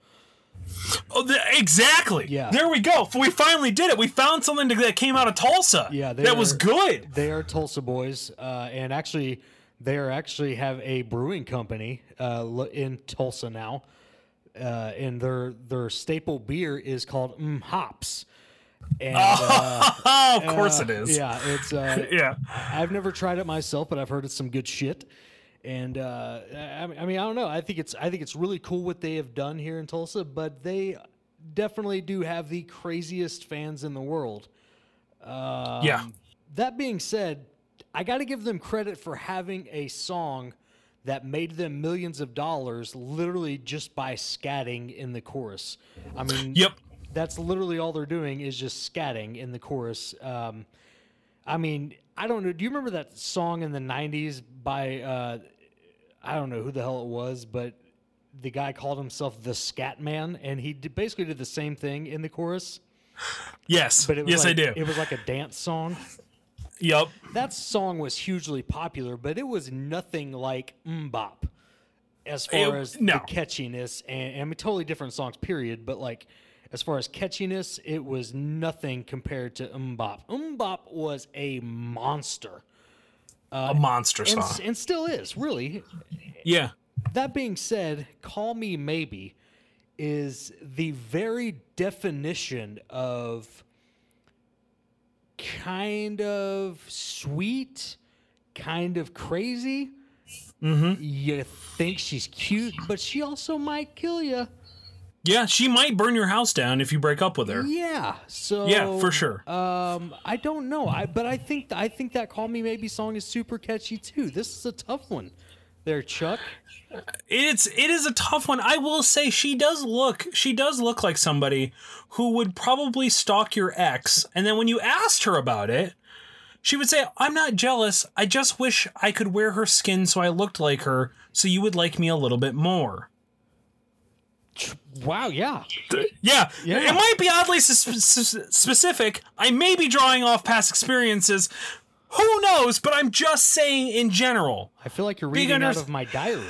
Oh, the, exactly. Yeah. There we go. We finally did it. We found something that came out of Tulsa. Yeah, that was good. They are Tulsa boys, uh, and actually, they are actually have a brewing company uh, in Tulsa now, uh, and their their staple beer is called Mm Hops. And uh, Oh, of course uh, it is. Yeah, it's uh, Yeah. I've never tried it myself, but I've heard it's some good shit. And uh, I, I mean, I don't know. I think it's I think it's really cool what they have done here in Tulsa, but they definitely do have the craziest fans in the world. Um, Yeah. That being said, I got to give them credit for having a song that made them millions of dollars literally just by scatting in the chorus. I mean, Yep. that's literally all they're doing is just scatting in the chorus. Um, I mean, I don't know. Do you remember that song in the '90s by uh, I don't know who the hell it was, but the guy called himself the Scat Man, and he did, basically did the same thing in the chorus. Yes. But it was yes, like, I do. It was like a dance song. Yep. That song was hugely popular, but it was nothing like MMMBop as far It- as no. the catchiness. And, and I mean, totally different songs, period. But like, as far as catchiness, it was nothing compared to MMMBop. MMMBop was a monster, a uh, monster and, song. and still is, really. yeah. That being said, Call Me Maybe is the very definition of kind of sweet, kind of crazy. Mm-hmm. You think she's cute, but she also might kill you. Yeah, she might burn your house down if you break up with her. Yeah. So Yeah, for sure. Um, I don't know. I but I think I think that "Call Me Maybe" song is super catchy too. This is a tough one. There, Chuck. It's it is a tough one. I will say she does look she does look like somebody who would probably stalk your ex, and then when you asked her about it, she would say, "I'm not jealous. I just wish I could wear her skin so I looked like her, so you would like me a little bit more." Wow, yeah. Yeah, Yeah. it might be oddly s- s- specific. I may be drawing off past experiences. Who knows? But I'm just saying in general. I feel like you're reading out of my diary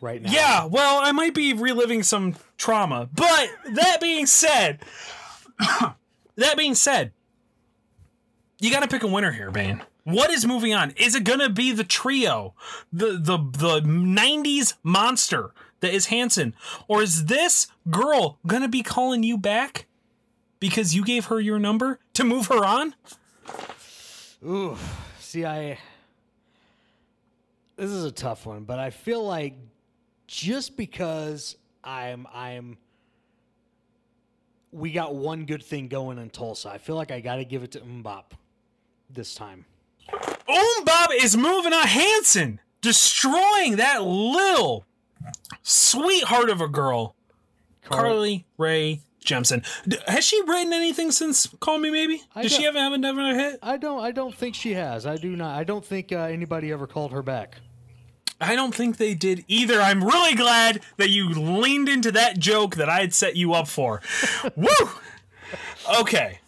right now. Yeah, well, I might be reliving some trauma. But that being said, that being said, you got to pick a winner here, Bane. What is moving on? Is it gonna be the trio, the the the '90s monster that is Hanson, or is this girl gonna be calling you back because you gave her your number to move her on? Ooh, see, I. This is a tough one, but I feel like just because I'm I'm. We got one good thing going in Tulsa. I feel like I got to give it to MMMBop this time. MMMBop is moving on Hanson, destroying that little sweetheart of a girl, Carly Rae Jepsen. Has she written anything since Call Me Maybe? I Does she have have another hit? I don't. I don't think she has. I do not. I don't think uh, anybody ever called her back. I don't think they did either. I'm really glad that you leaned into that joke that I had set you up for. Woo! Okay.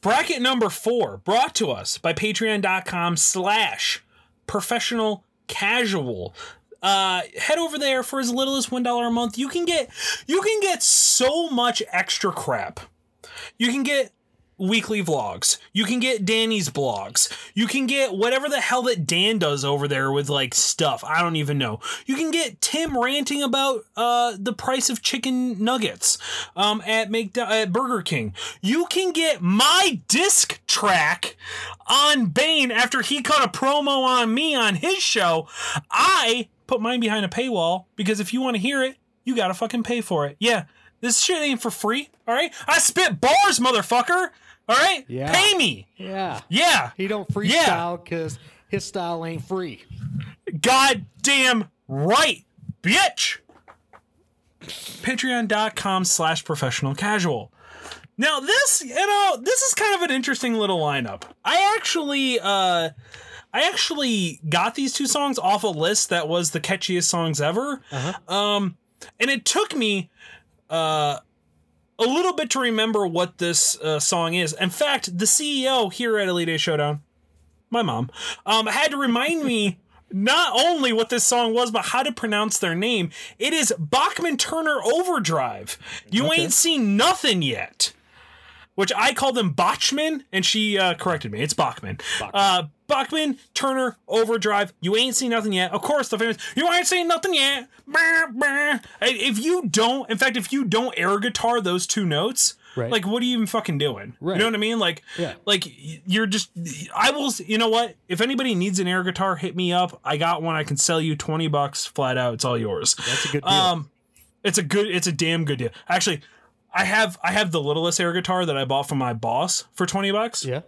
Bracket number four, brought to us by patreon.com slash professional casual. Uh, head over there for as little as one dollar a month. You can get you can get so much extra crap. You can get weekly vlogs. You can get Danny's blogs. You can get whatever the hell that Dan does over there with like stuff. I don't even know. You can get Tim ranting about uh, the price of chicken nuggets um, at McDo- at Burger King. You can get my disc track on Bane after he cut a promo on me on his show. I put mine behind a paywall because if you want to hear it, you gotta fucking pay for it. Yeah. This shit ain't for free, all right? I spit bars, motherfucker. All right? Yeah. Pay me. Yeah. Yeah. He don't freestyle because his style ain't free. Goddamn right, bitch. Patreon.com slash professional casual. Now this, you know, this is kind of an interesting little lineup. I actually uh I actually got these two songs off a list that was the catchiest songs ever. Um and it took me uh a little bit to remember what this uh, song is. In fact, the CEO here at Elite Showdown, my mom, um, had to remind me not only what this song was, but how to pronounce their name. It is Bachman Turner Overdrive. You ain't seen nothing yet. Which I called them Bachman, and she uh, corrected me. It's Bachman. Uh, Bachman Turner Overdrive. You ain't seen nothing yet. Of course, the famous. You ain't seen nothing yet. Bah, bah. If you don't, in fact, if you don't air guitar those two notes, Right. like what are you even fucking doing? Right. You know what I mean? Like, Yeah. like you're just. I will. You know what? If anybody needs an air guitar, hit me up. I got one. I can sell you twenty bucks flat out. It's all yours. That's a good deal. Um, it's a good. It's a damn good deal. Actually, I have I have the littlest air guitar that I bought from my boss for twenty bucks, yeah.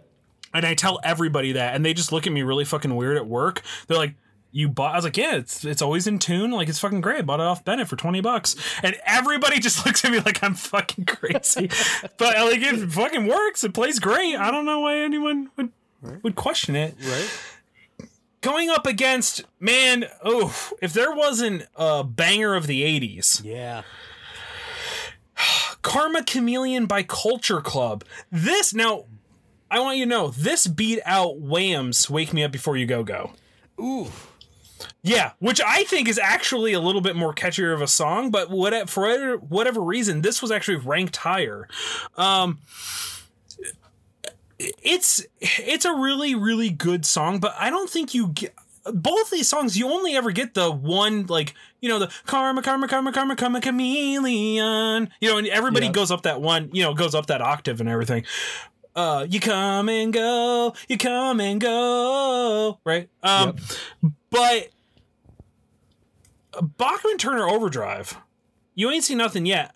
And I tell everybody that, and they just look at me really fucking weird at work. They're like. You bought? I was like, yeah, it's it's always in tune. Like it's fucking great. I bought it off Bennett for twenty bucks, and everybody just looks at me like I'm fucking crazy. but like it fucking works. It plays great. I don't know why anyone would would question it Right. going up against man oh if there wasn't a banger of the 80s Yeah. karma chameleon by culture club this now i want you to know this beat out wham's wake me up before you go go. Ooh. yeah which i think is actually a little bit more catchier of a song but what, for whatever- whatever reason this was actually ranked higher. Um it's it's a really really good song but i don't think you get both these songs you only ever get the one like you know the karma karma karma karma karma chameleon you know and everybody goes up that one you know goes up that octave and everything uh you come and go you come and go right um but bachman turner overdrive you ain't seen nothing yet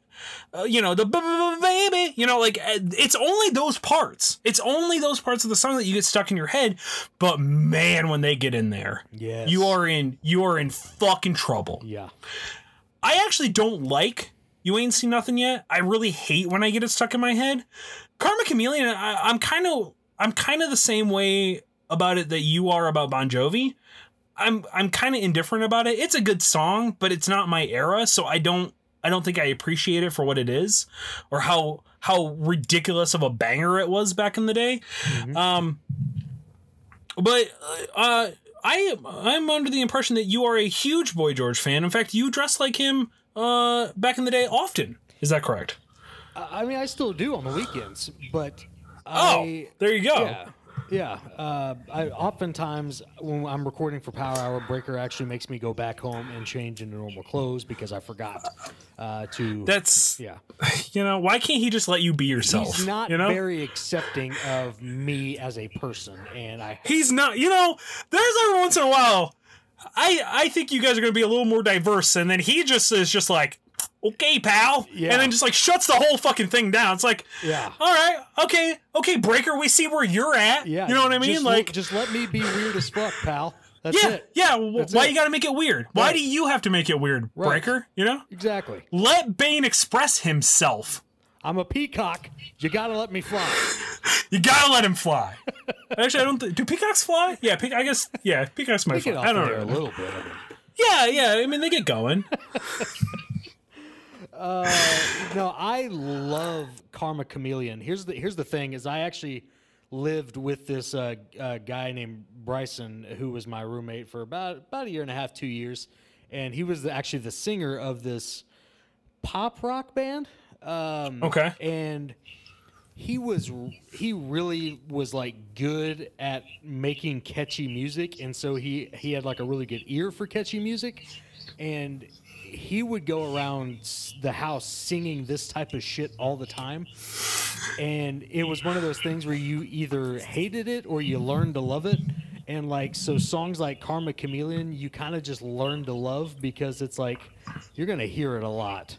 uh, you know, the baby, you know, like uh, it's only those parts. It's only those parts of the song that you get stuck in your head. But man, when they get in there, Yes. you are in you are in fucking trouble. Yeah. I actually don't like You Ain't Seen Nothing Yet. I really hate when I get it stuck in my head. Karma Chameleon, I, I'm kind of I'm kind of the same way about it that you are about Bon Jovi. I'm I'm kind of indifferent about it. It's a good song, but it's not my era, so I don't I don't think I appreciate it for what it is or how how ridiculous of a banger it was back in the day. Um but uh I I'm under the impression that you are a huge Boy George fan. In fact, you dress like him uh back in the day often. Is that correct? I mean, I still do on the weekends, but Oh, I, there you go. yeah, yeah. Uh, I oftentimes when I'm recording for Power Hour, Breaker actually makes me go back home and change into normal clothes because I forgot uh, to. That's yeah. you know, why can't he just let you be yourself? He's not you know? very accepting of me as a person, and I He's not. You know, there's every once in a while. I I think you guys are going to be a little more diverse, and then he just is just like, okay, pal, Yeah. and then just like shuts the whole fucking thing down. It's like, Yeah. all right, okay, okay, Breaker, we see where you're at. yeah. you know what I mean? just like, let, just let me be weird as fuck, pal. That's yeah, it. yeah. why it. you got to make it weird? Why do you have to make it weird, Right. Breaker? You know, Exactly. let Bane express himself. I'm a peacock. You gotta let me fly. You gotta let him fly. Actually, I don't. Th- do peacocks fly? Yeah, pe- I guess. Yeah, peacocks might fly. I don't know. a little bit. Yeah, yeah. I mean, they get going. No, I love Karma Chameleon. Here's the here's the thing: is I actually lived with this uh, uh, guy named Bryson, who was my roommate for about about a year and a half, two years, and he was the, actually the singer of this pop rock band. Um, Okay. and he was he really was like good at making catchy music and so he he had like a really good ear for catchy music and he would go around the house singing this type of shit all the time. And it was one of those things where you either hated it or you learned to love it. And like so songs like karma chameleon you kind of just learn to love because it's like you're gonna hear it a lot.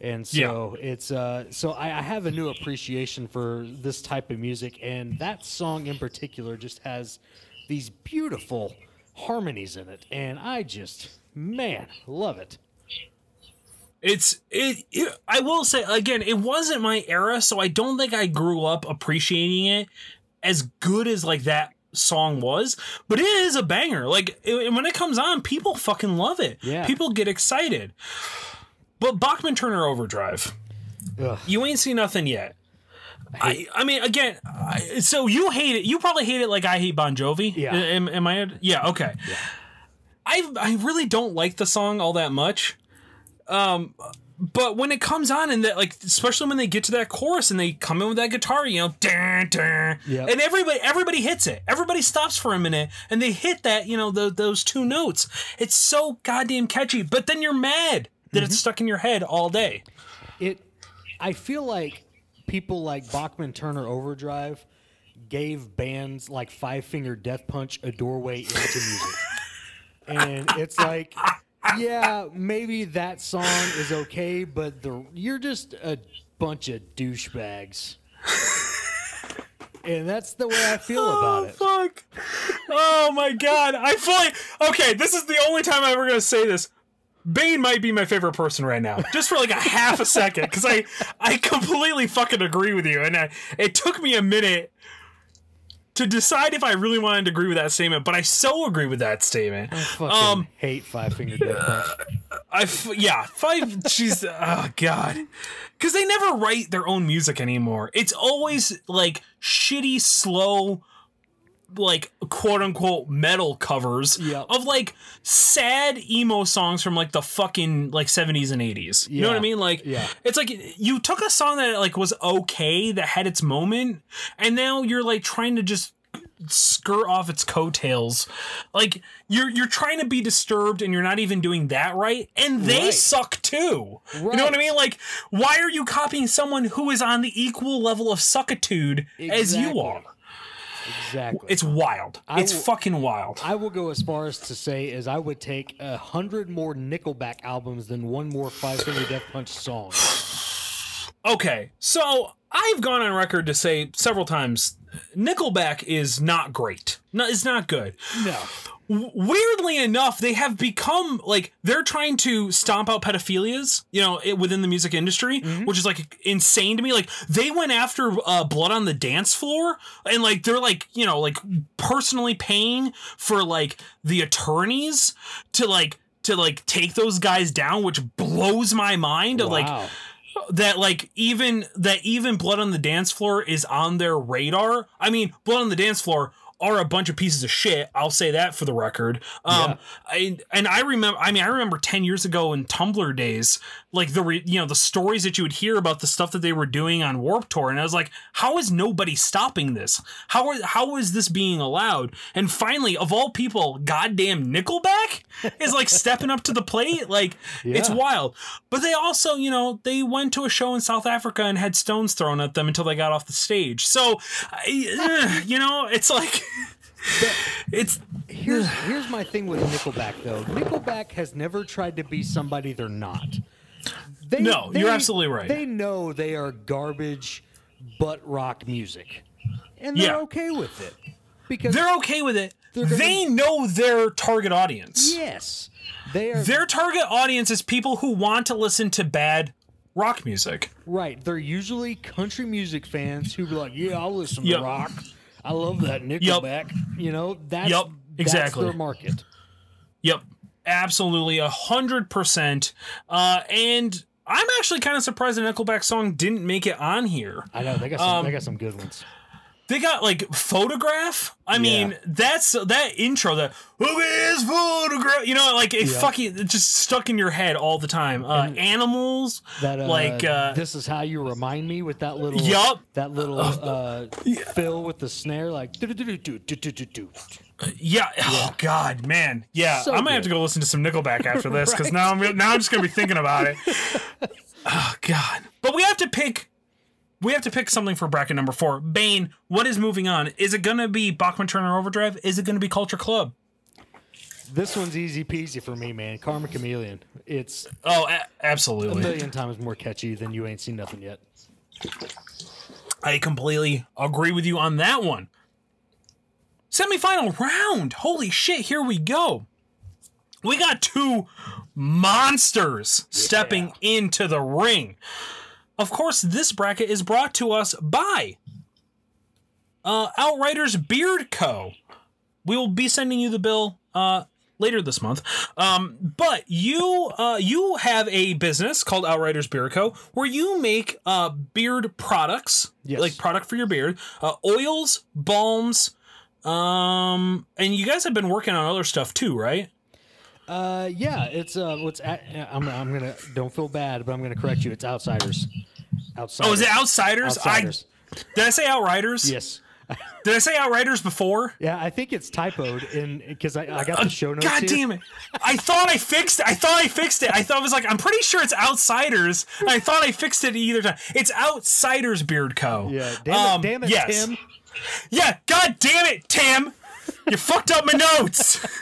And so it's uh so I, I have a new appreciation for this type of music. And that song in particular just has these beautiful harmonies in it. And i just man love it It's it, it. I will say again, it wasn't my era, so I don't think I grew up appreciating it as good as like that song was. But it is a banger. Like it, when it comes on, people fucking love it. Yeah. people get excited. But Bachman Turner Overdrive, Ugh. you ain't seen nothing yet. I, I mean, again, I, so you hate it. You probably hate it like I hate Bon Jovi. Yeah. Am, am I? Yeah. Okay. I I really don't like the song all that much. Um, but when it comes on and that like especially when they get to that chorus and they come in with that guitar, you know, dun, dun, Yep. and everybody everybody hits it. Everybody stops for a minute and they hit that, you know, the, those two notes. It's so goddamn catchy. But then you're mad that it's stuck in your head all day. it i feel like people like bachman turner overdrive gave bands like five finger death punch a doorway into music and it's like yeah maybe that song is okay but the you're just a bunch of douchebags and that's the way i feel oh, about it Fuck. Oh my god. I fully Okay, this is the only time I'm ever gonna say this. Bane might be my favorite person right now, just for like a half a second, because I I completely fucking agree with you, and I, it took me a minute to decide if I really wanted to agree with that statement, but I so agree with that statement. I fucking Um, hate five finger death punch I f- yeah, five. She's oh god, because they never write their own music anymore. It's always like shitty, slow, like quote unquote metal covers Yep. of like sad emo songs from like the fucking like seventies and eighties. You know what I mean? Like, Yeah. it's like you took a song that like was okay, that had its moment, and now you're like trying to just skirt off its coattails. Like you're you're trying to be disturbed and you're not even doing that right. And they Right. suck too. You know what I mean? Like, why are you copying someone who is on the equal level of suckitude as you are? Exactly It's wild. I it's will- fucking wild. I will go as far as to say as I would take a hundred more Nickelback albums than one more Five Finger Death Punch song. okay, so I've gone on record to say several times Nickelback is not great. No, it's not good. No. Weirdly enough, they have become like they're trying to stomp out pedophilias, you know, it, within the music industry, which is like insane to me. Like they went after uh, Blood on the Dance Floor, and like they're like you know like personally paying for like the attorneys to like to like take those guys down, which blows my mind. Of like that like even that even blood on the dance floor is on their radar i mean blood on the dance floor are a bunch of pieces of shit i'll say that for the record um Yeah. I, and i remember i mean i remember 10 years ago in tumblr days like the re, you know the stories that you would hear about the stuff that they were doing on Warped Tour and i was like how is nobody stopping this? How are, how is this being allowed? And finally of all people goddamn nickelback is like stepping up to the plate like it's wild. But they also you know they went to a show in south africa and had stones thrown at them until they got off the stage. So I, you know it's like it's Here's here's my thing with Nickelback though. Nickelback has never tried to be somebody they're not. They, No, you're absolutely right. They know they are garbage butt rock music. And they're Yeah. okay with it. Because they're okay with it gonna- they know their target audience yes. They are their target audience is people who want to listen to bad rock music right. They're usually country music fans who be like, Yeah, I'll listen Yep. to rock. I love that Nickelback. You know, that's Yep, that's exactly. their market. Yep, absolutely, a hundred percent. Uh, and I'm actually kind of surprised the Nickelback song didn't make it on here. I know they got some Um, they got some good ones. They got like photograph. I mean, that's that intro. That at this photograph. You know, like it Yeah. fucking it just stuck in your head all the time. Uh, animals. That uh, like uh, this is how you remind me with that little Yup. that little uh, fill with the snare like do-do-do-do-do-do-do-do. Yeah. Oh God, man. Yeah, So I'm gonna have to go listen to some Nickelback after this because now I'm now I'm just gonna be thinking about it. oh God. But we have to pick. We have to pick something for bracket number four. Bane, what is moving on? Is it gonna be Bachman Turner Overdrive? Is it gonna be Culture Club? This one's easy peasy for me, man. Karma Chameleon. It's Oh, a- a million times more catchy than you ain't seen nothing yet. I completely agree with you on that one. Semifinal round. Holy shit, here we go. We got two monsters stepping into the ring. Of course, this bracket is brought to us by uh, Outriders Beard Co. We will be sending you the bill uh, later this month. Um, but you uh, you have a business called Outriders Beard Co. where you make uh, beard products, Yes. like product for your beard, uh, oils, balms, um, and you guys have been working on other stuff too, right? Uh, yeah, it's uh, what's at, I'm I'm gonna don't feel bad, but I'm gonna correct you. It's Outsiders. Outsiders. Oh, is it Outsiders? Outsiders? I did I say Outriders? yes. Did I say Outriders before? Yeah, I think it's typoed in because I, I got the show notes. God here. damn it! I thought I fixed it. I thought I fixed it. I thought I was like, I'm pretty sure it's Outsiders. I thought I fixed it either time. It's Outsiders Beard Co. Yeah, damn it, Um, damn it, yes. Tim. Yeah, God damn it, Tim! You fucked up my notes.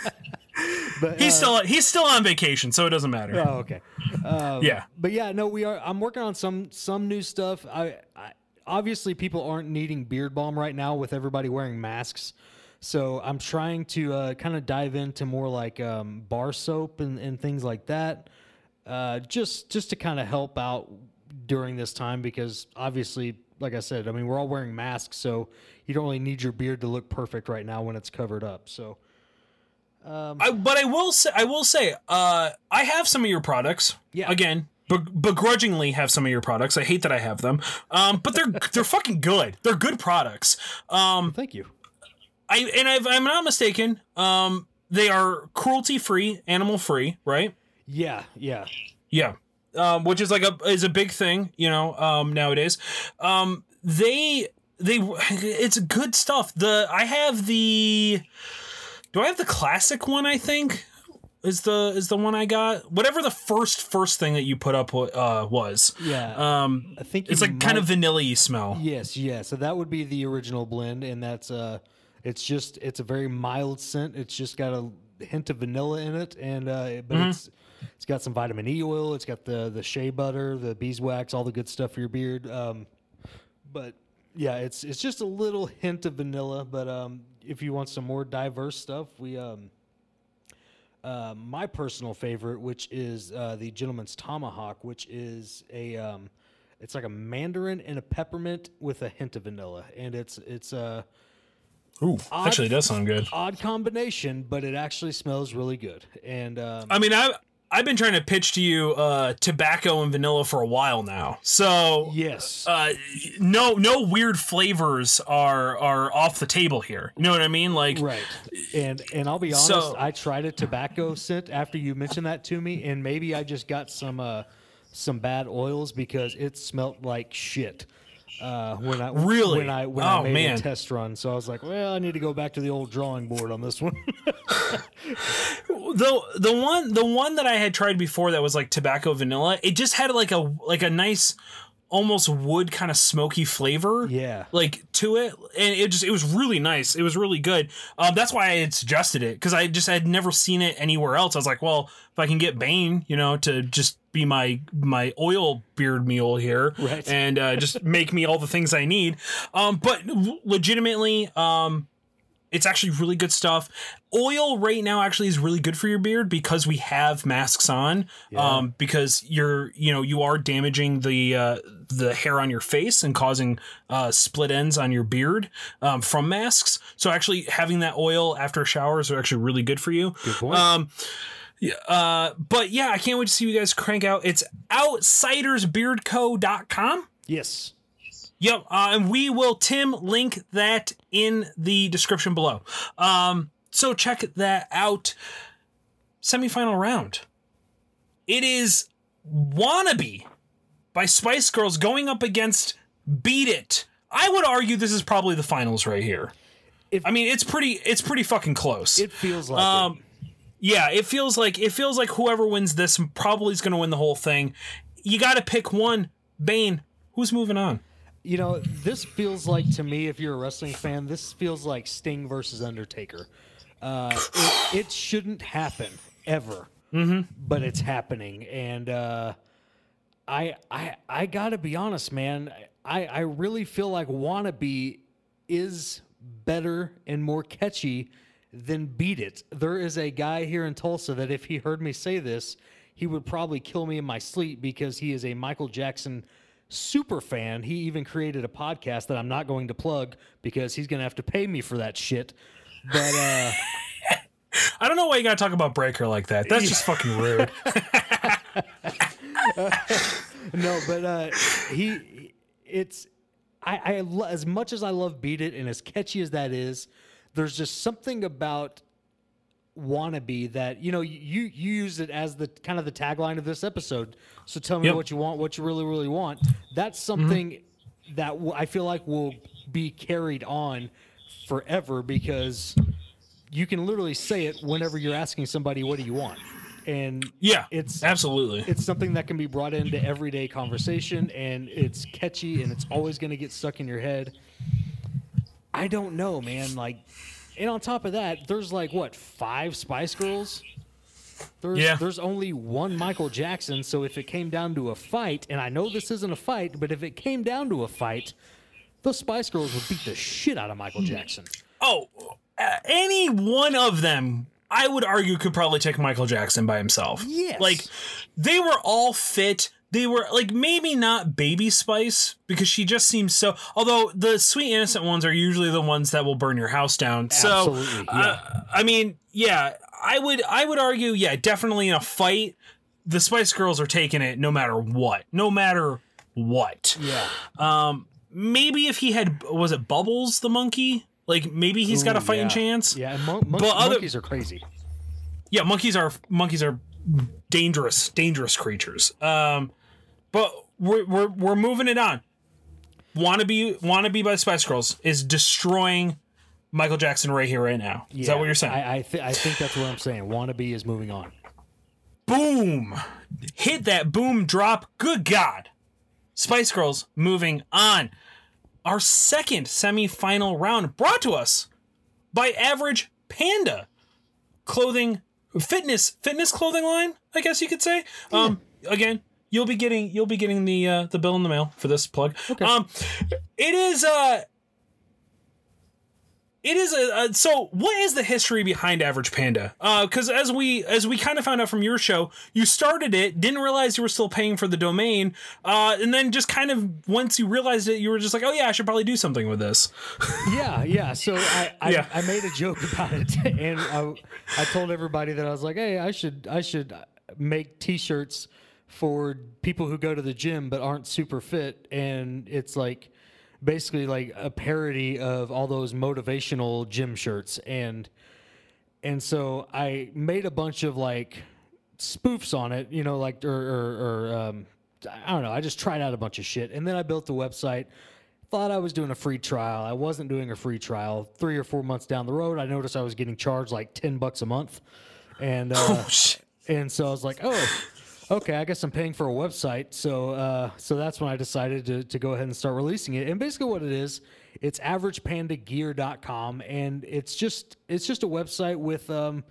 But, He's uh, still he's still on vacation, so it doesn't matter. Oh, okay. Um, Yeah. but yeah, no, we are. I'm working on some some new stuff. I, I obviously people aren't needing beard balm right now with everybody wearing masks. So I'm trying to uh, kind of dive into more like um, bar soap and, and things like that, uh, just just to kind of help out during this time because obviously, like I said, I mean we're all wearing masks, so you don't really need your beard to look perfect right now when it's covered up. So I, but I will say, I will say, uh, I have some of your products. Yeah. Again, be- begrudgingly have some of your products. I hate that I have them. Um, but they're they're fucking good. They're good products. Um, thank you. I and if I'm not mistaken, um, they are cruelty free, animal free, right? Yeah, yeah. Yeah. Um, which is like a is a big thing, you know, um, nowadays. Um, they they it's good stuff. The I have the do I have the classic one? I think is the is the one I got. Whatever the first first thing that you put up uh, was. Yeah. Um, I think it's like kind of vanilla smell. Yes, yeah. So that would be the original blend, and that's uh, it's just it's a very mild scent. It's just got a hint of vanilla in it, and uh, but it's it's got some vitamin E oil. It's got the the shea butter, the beeswax, all the good stuff for your beard. Um, but yeah, it's it's just a little hint of vanilla. But um, if you want some more diverse stuff, we um, uh, my personal favorite, which is uh, the Gentleman's Tomahawk, which is a um, it's like a mandarin and a peppermint with a hint of vanilla, and it's it's a Ooh, Odd- actually, it does sound good. odd combination, but it actually smells really good. And um, I mean, I I've been trying to pitch to you uh, tobacco and vanilla for a while now. So yes, uh, no no weird flavors are are off the table here. You know what I mean? Like right. And and I'll be honest, So- I tried a tobacco scent after you mentioned that to me, and maybe I just got some uh, some bad oils because it smelt like shit. Uh, when I Really? when I when Oh, I made man. a test run, so I was like, well, I need to go back to the old drawing board on this one. the the one the one that I had tried before that was like tobacco vanilla. It just had like a like a nice almost wood kind of smoky flavor. yeah, like to it and it just it was really nice it was really good um that's why i had suggested it because i just had never seen it anywhere else i was like well if i can get bane you know to just be my my oil beard mule here Right. and uh, just make me all the things i need um but legitimately um it's actually really good stuff. Oil right now actually is really good for your beard because we have masks on. Um, because you're you know you are damaging the uh, the hair on your face and causing uh, split ends on your beard um, from masks. So actually having that oil after showers are actually really good for you. good point. Um, yeah, uh, but yeah, I can't wait to see you guys crank out. It's outsidersbeardco.com. yes, Yep, uh, and we will Tim link that in the description below. Um, so check that out. Semifinal round. It is "Wannabe" by Spice Girls going up against "Beat It." I would argue this is probably the finals right here. If- I mean, it's pretty. It's pretty fucking close. it feels like it. Yeah, it feels like it feels like whoever wins this probably is going to win the whole thing. You got to pick one. Bane, who's moving on? You know, this feels like to me, if you're a wrestling fan, this feels like Sting versus Undertaker. Uh, it, it shouldn't happen ever, mm-hmm. but it's happening, and uh, I, I, I gotta be honest, man. I, I really feel like "Wannabe" is better and more catchy than "Beat It." There is a guy here in Tulsa that, if he heard me say this, he would probably kill me in my sleep because he is a Michael Jackson super fan. He even created a podcast that I'm not going to plug because he's going to have to pay me for that shit. But uh, I don't know why you gotta talk about Breaker like that. That's just fucking rude. no, but uh, he, it's, I, I, as much as I love Beat It and as catchy as that is, there's just something about wannabe that you know you you use it as the kind of the tagline of this episode. So tell me Yep. what you want what you really really want. That's mm-hmm. something that w- i feel like will be carried on forever because you can literally say it whenever you're asking somebody what do you want. And Yeah, it's absolutely. it's something that can be brought into everyday conversation and it's catchy and it's always going to get stuck in your head i don't know man like and on top of that there's like what five spice girls there's, Yeah. there's only one michael jackson so if it came down to a fight and i know this isn't a fight but if it came down to a fight those spice girls would beat the shit out of michael jackson Oh, uh, any one of them, I would argue, could probably take Michael Jackson by himself. Yes. Like, they were all fit. They were, like, maybe not Baby Spice, because she just seems so. Although, the sweet, innocent ones are usually the ones that will burn your house down. So, Absolutely, uh, I mean, yeah, I would, I would argue, yeah, definitely in a fight, the Spice Girls are taking it no matter what. No matter what. yeah Maybe if he had, was it Bubbles the monkey? Like, maybe he's got a fighting yeah. chance. yeah mon- mon- But other- monkeys are crazy yeah monkeys are monkeys are dangerous dangerous creatures um but we're we're, we're moving it on. Wannabe wannabe by spice girls is destroying michael jackson right here right now. Is that what you're saying? I I, th- I think that's what I'm saying. Wannabe is moving on. boom! Hit that boom drop. Good god. Spice girls moving on. Our second semifinal round brought to us by average panda clothing fitness fitness clothing line, I guess you could say. Um again, you'll be getting you'll be getting the uh, the bill in the mail for this plug. Um it is uh it is a, a so what is the history behind average panda because as we as we kind of found out from your show you started it didn't realize you were still paying for the domain uh, and then just kind of once you realized it you were just like oh yeah i should probably do something with this yeah, yeah. So I, I, Yeah. I made a joke about it, and I, I told everybody that I was like, hey, I should I should make T-shirts for people who go to the gym but aren't super fit, and it's like basically like a parody of all those motivational gym shirts, and and so I made a bunch of like spoofs on it, you know, like or or, or um, I don't know. I just tried out a bunch of shit, and then I built the website. Thought I was doing a free trial. I wasn't doing a free trial. Three or four months down the road, I noticed I was getting charged like ten bucks a month, and uh, oh and so I was like, oh, okay, I guess I'm paying for a website. So uh, so that's when I decided to, to go ahead and start releasing it. And basically what it is, it's averagepandagear.com and it's just it's just a website with um,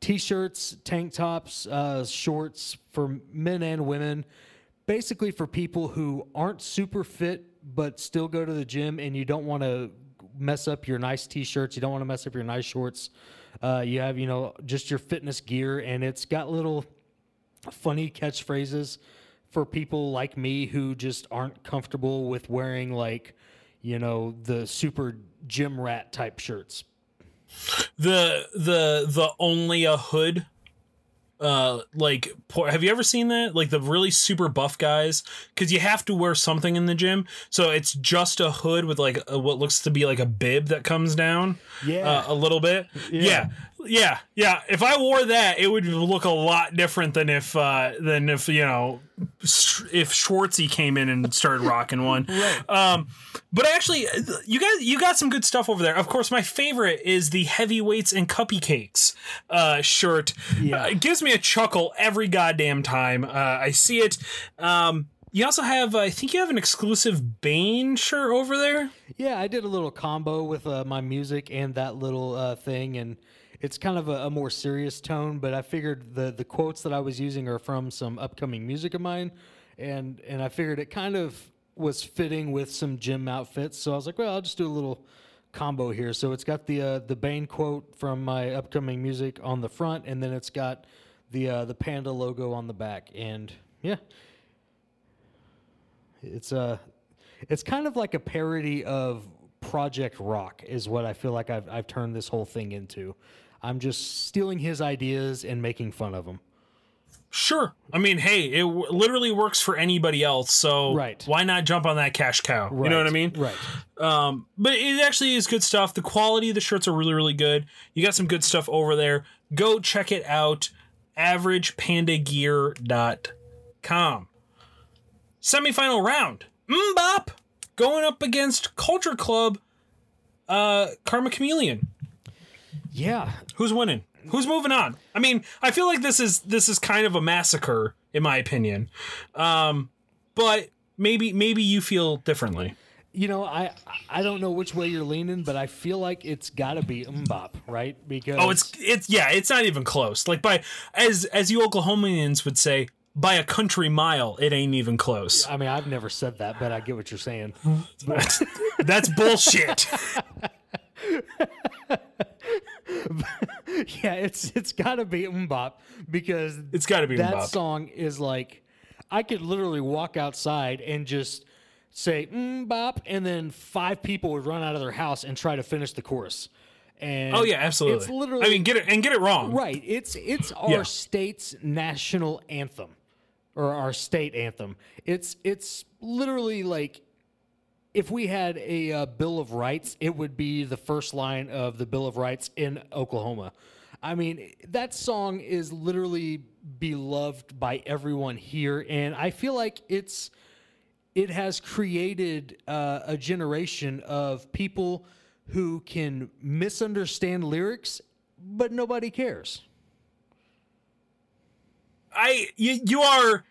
t-shirts, tank tops, uh, shorts for men and women. Basically for people who aren't super fit but still go to the gym and you don't want to mess up your nice t-shirts, you don't want to mess up your nice shorts. Uh, you have, you know, just your fitness gear and it's got little funny catchphrases for people like me who just aren't comfortable with wearing like you know the super gym rat type shirts. The the the only a hood uh like have you ever seen that? Like the really super buff guys because you have to wear something in the gym. So it's just a hood with like a, what looks to be like a bib that comes down Yeah. uh, a little bit. Yeah. yeah yeah yeah. if i wore that it would look a lot different than if uh than if you know if schwartzy came in and started rocking one Right. um, but actually, you guys, you got some good stuff over there. Of course, my favorite is the heavyweights and cuppy cakes uh, shirt. Yeah. Uh, it gives me a chuckle every goddamn time uh, I see it. Um, you also have, I think you have an exclusive Bane shirt over there. yeah i did a little combo with uh, my music and that little uh, thing and it's kind of a, a more serious tone but i figured the the quotes that i was using are from some upcoming music of mine. And and i figured it kind of was fitting with some gym outfits. So i was like well i'll just do a little combo here. So it's got the uh, the bane quote from my upcoming music on the front and then it's got the uh, the panda logo on the back. And yeah. It's uh it's kind of like a parody of Project Rock is what I feel like I've I've turned this whole thing into. I'm just stealing his ideas and making fun of them. Sure. I mean, hey, it w- literally works for anybody else. So Right. why not jump on that cash cow? You know what I mean? Right. Um, but it actually is good stuff. The quality of the shirts are really, really good. You got some good stuff over there. Go check it out. AveragePandaGear.com. Semifinal round. MMMBop going up against Culture Club. Uh, Karma Chameleon. Yeah. Who's winning? Who's moving on? I mean, I feel like this is this is kind of a massacre, in my opinion. Um, but maybe maybe you feel differently. You know, I I don't know which way you're leaning, but I feel like it's got to be MMMBop, right? Because Oh, it's it's yeah, it's not even close. Like by as as you Oklahomans would say, by a country mile, it ain't even close. I mean, I've never said that, but I get what you're saying. That's bullshit. yeah, it's it's got to be MMMBop because It's gotta be that MMMBop. song is like I could literally walk outside and just say MMMBop, and then five people would run out of their house and try to finish the chorus. And Oh yeah, absolutely. It's literally I mean, get it and get it wrong. right. It's it's our Yeah. state's national anthem or our state anthem. It's it's literally like if we had a uh, Bill of Rights, it would be the first line of the Bill of Rights in Oklahoma. I mean, that song is literally beloved by everyone here, and I feel like it's it has created uh, a generation of people who can misunderstand lyrics, but nobody cares. I you, you are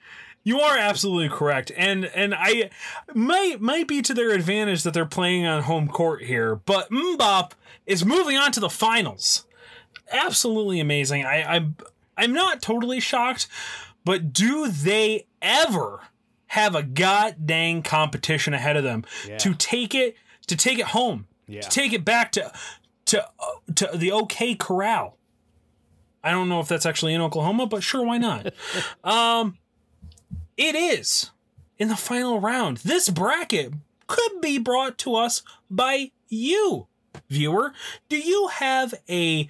you are absolutely correct, and and I might might be to their advantage that they're playing on home court here, but MMMBop is moving on to the finals. absolutely amazing. I, I'm I'm not totally shocked, but do they ever have a god dang competition ahead of them to take it to take it home, Yeah. to take it back to to to the OK Corral? I don't know if that's actually in Oklahoma, but sure, why not? um, it is in the final round. This bracket could be brought to us by you, viewer. Do you have a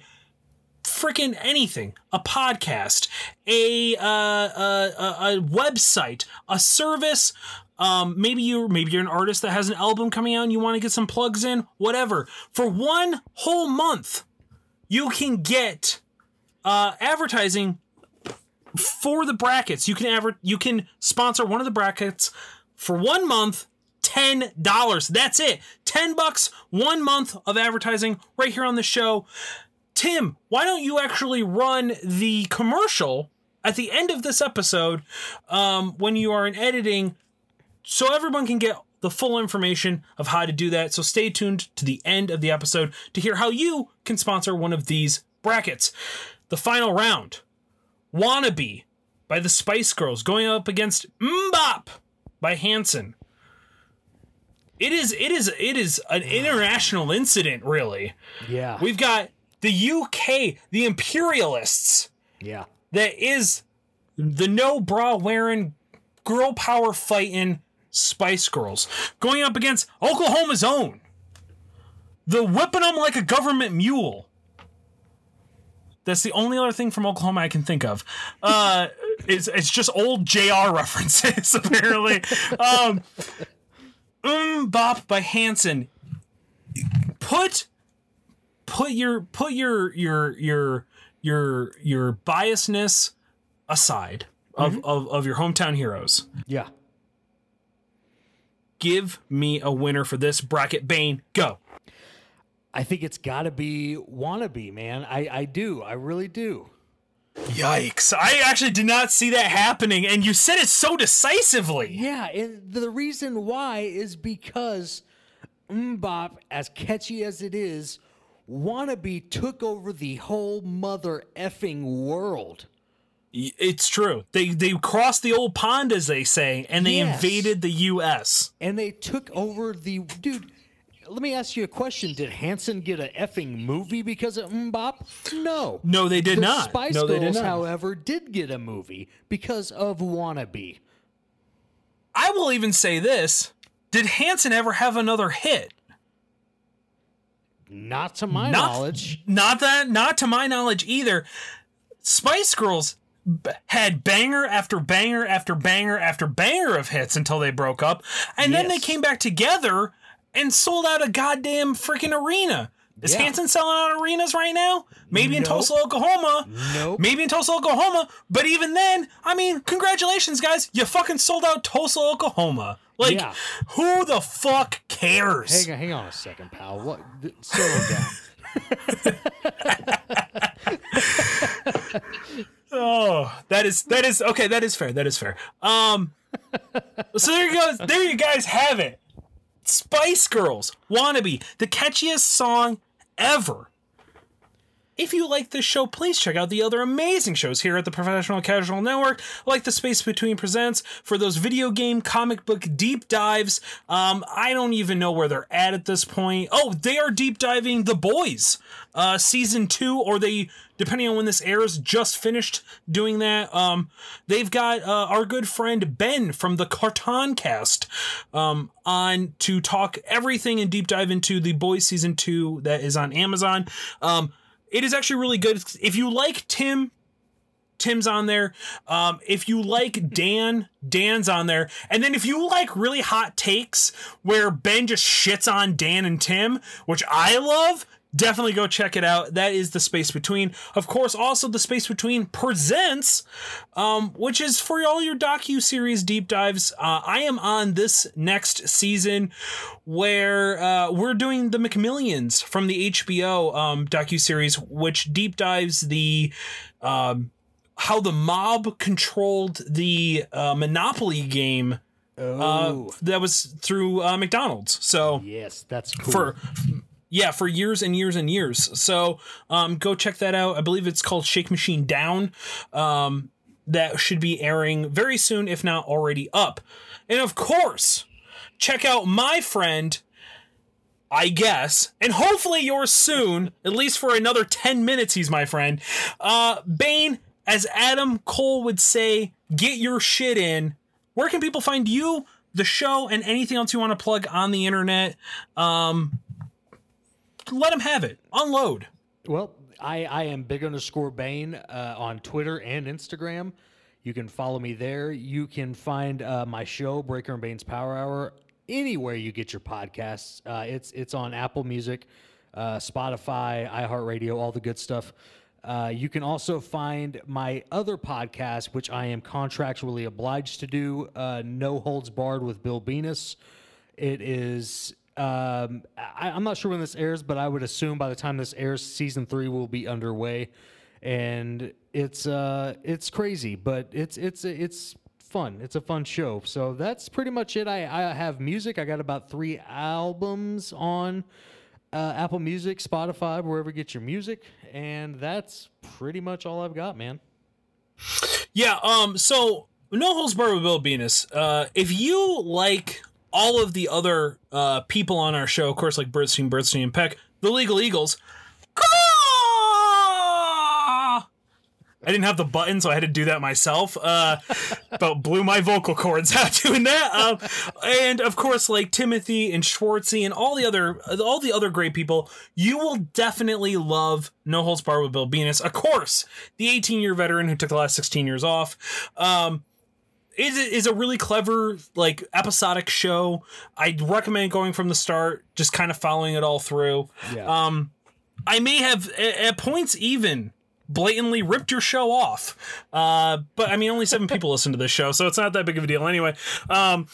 freaking anything? A podcast? A uh, a, a, a website? A service? Um, maybe you're maybe you're an artist that has an album coming out and you want to get some plugs in? Whatever. For one whole month you can get uh, advertising for the brackets you can ever you can sponsor one of the brackets for one month ten dollars that's it ten bucks one month of advertising right here on the show Tim, why don't you actually run the commercial at the end of this episode um, when you are in editing so everyone can get the full information of how to do that. So stay tuned to the end of the episode to hear how you can sponsor one of these brackets. The final round Wannabe by the Spice Girls going up against MMMBop by Hanson. It is it is it is an international incident really. Yeah. We've got the UK, the imperialists, yeah. that is the no bra wearing, girl power fighting Spice Girls, going up against Oklahoma's own, the whipping them like a government mule. That's the only other thing from Oklahoma I can think of. Uh, it's it's just old JR references apparently. um, um Bop by Hanson. Put put your put your your your your your biasness aside of, of of your hometown heroes. Yeah. Give me a winner for this bracket. Bane, go. I think it's got to be wannabe, man. I, I do. I really do. Yikes! I actually did not see that happening, and you said it so decisively. Yeah, and the reason why is because MMMBop, as catchy as it is, wannabe took over the whole mother effing world. It's true. They they crossed the old pond, as they say, and they Yes. invaded the U.S. And they took over the dude. Let me ask you a question. Did Hanson get an effing movie because of MMMBop? No. No, they did the not. Spice no, Girls, did not. however, did get a movie because of Wannabe. I will even say this: Did Hanson ever have another hit? Not to my Not- knowledge. Not that, not to my knowledge either. Spice Girls b- had banger after banger after banger after banger of hits until they broke up, and then they came back together and sold out a goddamn freaking arena. Is Yeah. Hanson selling out arenas right now? Maybe in Nope. Tulsa, Oklahoma. Nope. Maybe in Tulsa, Oklahoma. But even then, I mean, congratulations, guys. You fucking sold out Tulsa, Oklahoma. Like, Yeah. who the fuck cares? Hang on, hang on a second, pal. What? Slow down. Oh, that is that is okay. That is fair. That is fair. Um, so there you go. There you guys have it. Spice Girls, "Wannabe," the catchiest song ever. If you like this show, please check out the other amazing shows here at the Professional Casual Network, like the Space Between Presents for those video game comic book deep dives. Um, I don't even know where they're at at this point. Oh, they are deep diving The Boys, uh, season two, or they, depending on when this airs, just finished doing that. Um, they've got uh, our good friend Ben from the Carton Cast um, on to talk everything and deep dive into The Boys season two that is on Amazon. Um, it is actually really good. If you like Tim, Tim's on there. Um, if you like Dan, Dan's on there. And then if you like really hot takes where Ben just shits on Dan and Tim, which I love, definitely go check it out. That is the Space Between. Of course, also the Space Between presents, um, which is for all your docu series deep dives. Uh, I am on this next season where uh, we're doing the McMillions from the HBO um, docu series, which deep dives the um, how the mob controlled the uh, Monopoly game uh, Oh, that was through uh, McDonald's. So yes, that's cool. for yeah, for years and years and years. So um, go check that out. I believe it's called Shake Machine Down. Um, that should be airing very soon, if not already up. And of course, check out my friend, I guess, and hopefully yours soon, at least for another 10 minutes, he's my friend. Uh, Bane, as Adam Cole would say, get your shit in. Where can people find you, the show, and anything else you want to plug on the internet? Um, let them have it. Unload. Well, I, I am big underscore Bane uh, on Twitter and Instagram. You can follow me there. You can find uh, my show, Breaker and Bane's Power Hour, anywhere you get your podcasts. Uh, it's it's on Apple Music, uh, Spotify, iHeartRadio, all the good stuff. Uh, you can also find my other podcast, which I am contractually obliged to do, uh, No Holds Barred with Bill Venus. It is. Um, I, I'm not sure when this airs, but I would assume by the time this airs, season three will be underway, and it's uh, it's crazy, but it's it's it's fun. It's a fun show. So that's pretty much it. I, I have music. I got about three albums on uh, Apple Music, Spotify, wherever you get your music, and that's pretty much all I've got, man. Yeah. Um. So no holds barred with Bill Venus. Uh, if you like all of the other uh people on our show, of course, like Birdstein, Birdstein, and Peck, the Legal Eagles. I didn't have the button, so I had to do that myself. Uh, about blew my vocal cords out doing that. Um, and of course, like Timothy and Schwartzy and all the other all the other great people, you will definitely love No Holds Barred with Bill Venus. Of course, the 18 year veteran who took the last 16 years off. Um, is is a really clever like episodic show. I recommend going from the start, just kind of following it all through. Yeah. Um, I may have at points even blatantly ripped your show off. Uh, but I mean, only seven people listen to this show, so it's not that big of a deal anyway. Um,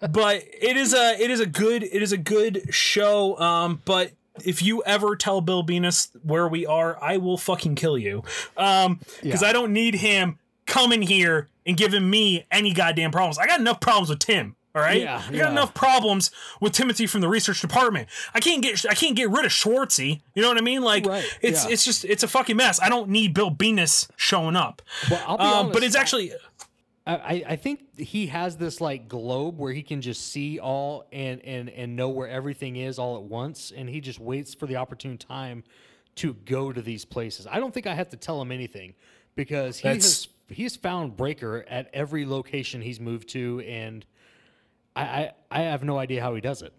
but it is a it is a good it is a good show. Um, but if you ever tell Bill Venus where we are, I will fucking kill you. Um, because Yeah. I don't need him coming here and giving me any goddamn problems. I got enough problems with Tim. All right, Yeah, I got yeah. enough problems with Timothy from the research department. I can't get I can't get rid of Schwartzy. You know what I mean? Like Right, it's yeah. it's just it's a fucking mess. I don't need Bill Venus showing up. Well, I'll be Um, honest, but it's actually I, I- think he has this like globe where he can just see all and and and know where everything is all at once, and he just waits for the opportune time to go to these places. I don't think I have to tell him anything because he That's- has he's found Breaker at every location he's moved to, and I I, I have no idea how he does it.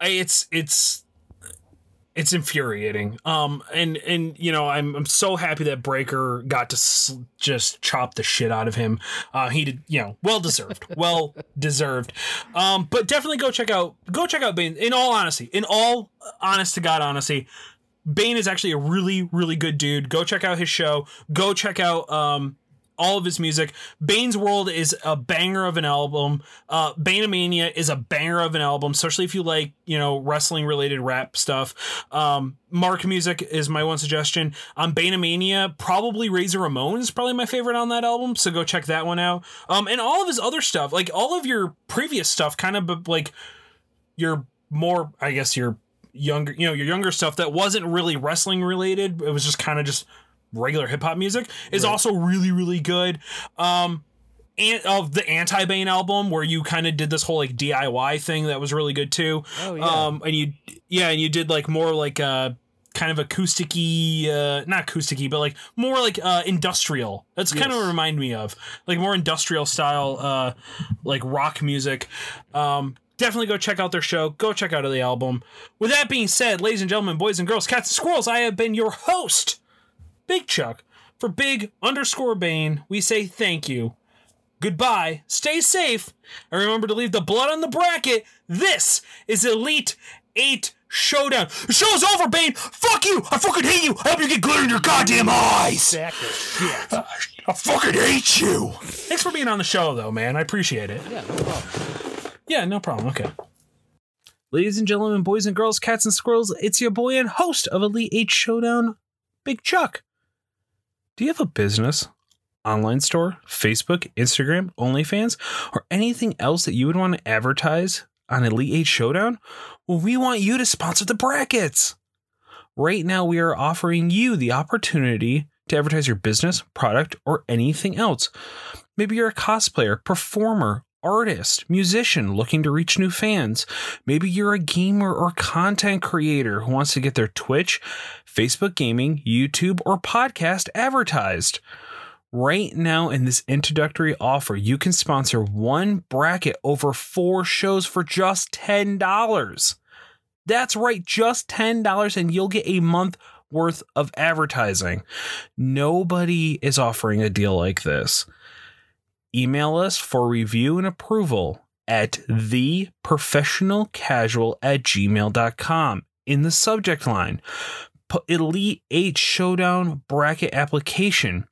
It's it's it's infuriating. Um, and and you know, I'm I'm so happy that Breaker got to s- just chop the shit out of him. Uh, he did, you know, well deserved, well deserved. Um, but definitely go check out go check out Bane. In all honesty, in all honest to god honesty, Bane is actually a really really good dude. Go check out his show. Go check out um all of his music. Bane's World is a banger of an album. Uh, is a banger of an album, especially if you like, you know, wrestling related rap stuff. Um, Mark Music is my one suggestion. On Baneomania, probably Razor Ramon is probably my favorite on that album, so go check that one out. Um, and all of his other stuff, like all of your previous stuff, kind of like your more, I guess, your younger, you know, your younger stuff that wasn't really wrestling related. It was just kind of just regular hip hop music is also really really good. Um and of the anti Bane album where you kind of did this whole like DIY thing that was really good too. Oh, yeah. Um and you yeah, and you did like more like uh kind of acousticy uh not acousticy but like more like uh industrial. That's kind of what remind me of. Like more industrial style uh like rock music. Um Definitely go check out their show. Go check out the album. With that being said, ladies and gentlemen, boys and girls, cats and squirrels, I have been your host, Big Chuck. For Big underscore Bane, we say thank you. Goodbye. Stay safe. And remember to leave the blood on the bracket. This is Elite 8 Showdown. The show's over, Bane. Fuck you. I fucking hate you. I hope you get glitter in your goddamn eyes. Of shit. I fucking hate you. Thanks for being on the show, though, man. I appreciate it. Yeah, no problem. Yeah, no problem. Okay. Ladies and gentlemen, boys and girls, cats and squirrels, it's your boy and host of Elite 8 Showdown, Big Chuck. Do you have a business, online store, Facebook, Instagram, OnlyFans, or anything else that you would want to advertise on Elite 8 Showdown? Well, we want you to sponsor the brackets. Right now, we are offering you the opportunity to advertise your business, product, or anything else. Maybe you're a cosplayer, performer, artist, musician looking to reach new fans. Maybe you're a gamer or content creator who wants to get their Twitch, Facebook gaming, YouTube, or podcast advertised. Right now, in this introductory offer, you can sponsor one bracket over four shows for just $10. That's right, just $10, and you'll get a month worth of advertising. Nobody is offering a deal like this. Email us for review and approval at theprofessionalcasual at gmail.com in the subject line. Put Elite 8 Showdown bracket application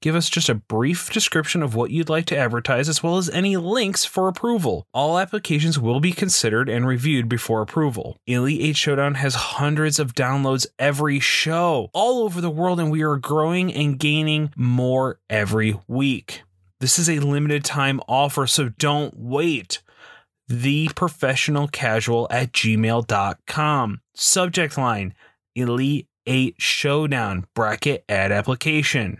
give us just a brief description of what you'd like to advertise as well as any links for approval. All applications will be considered and reviewed before approval. Elite 8 Showdown has hundreds of downloads every show all over the world, and we are growing and gaining more every week. This is a limited time offer, so don't wait. Theprofessionalcasual at gmail.com. Subject line Elite 8 Showdown bracket ad application.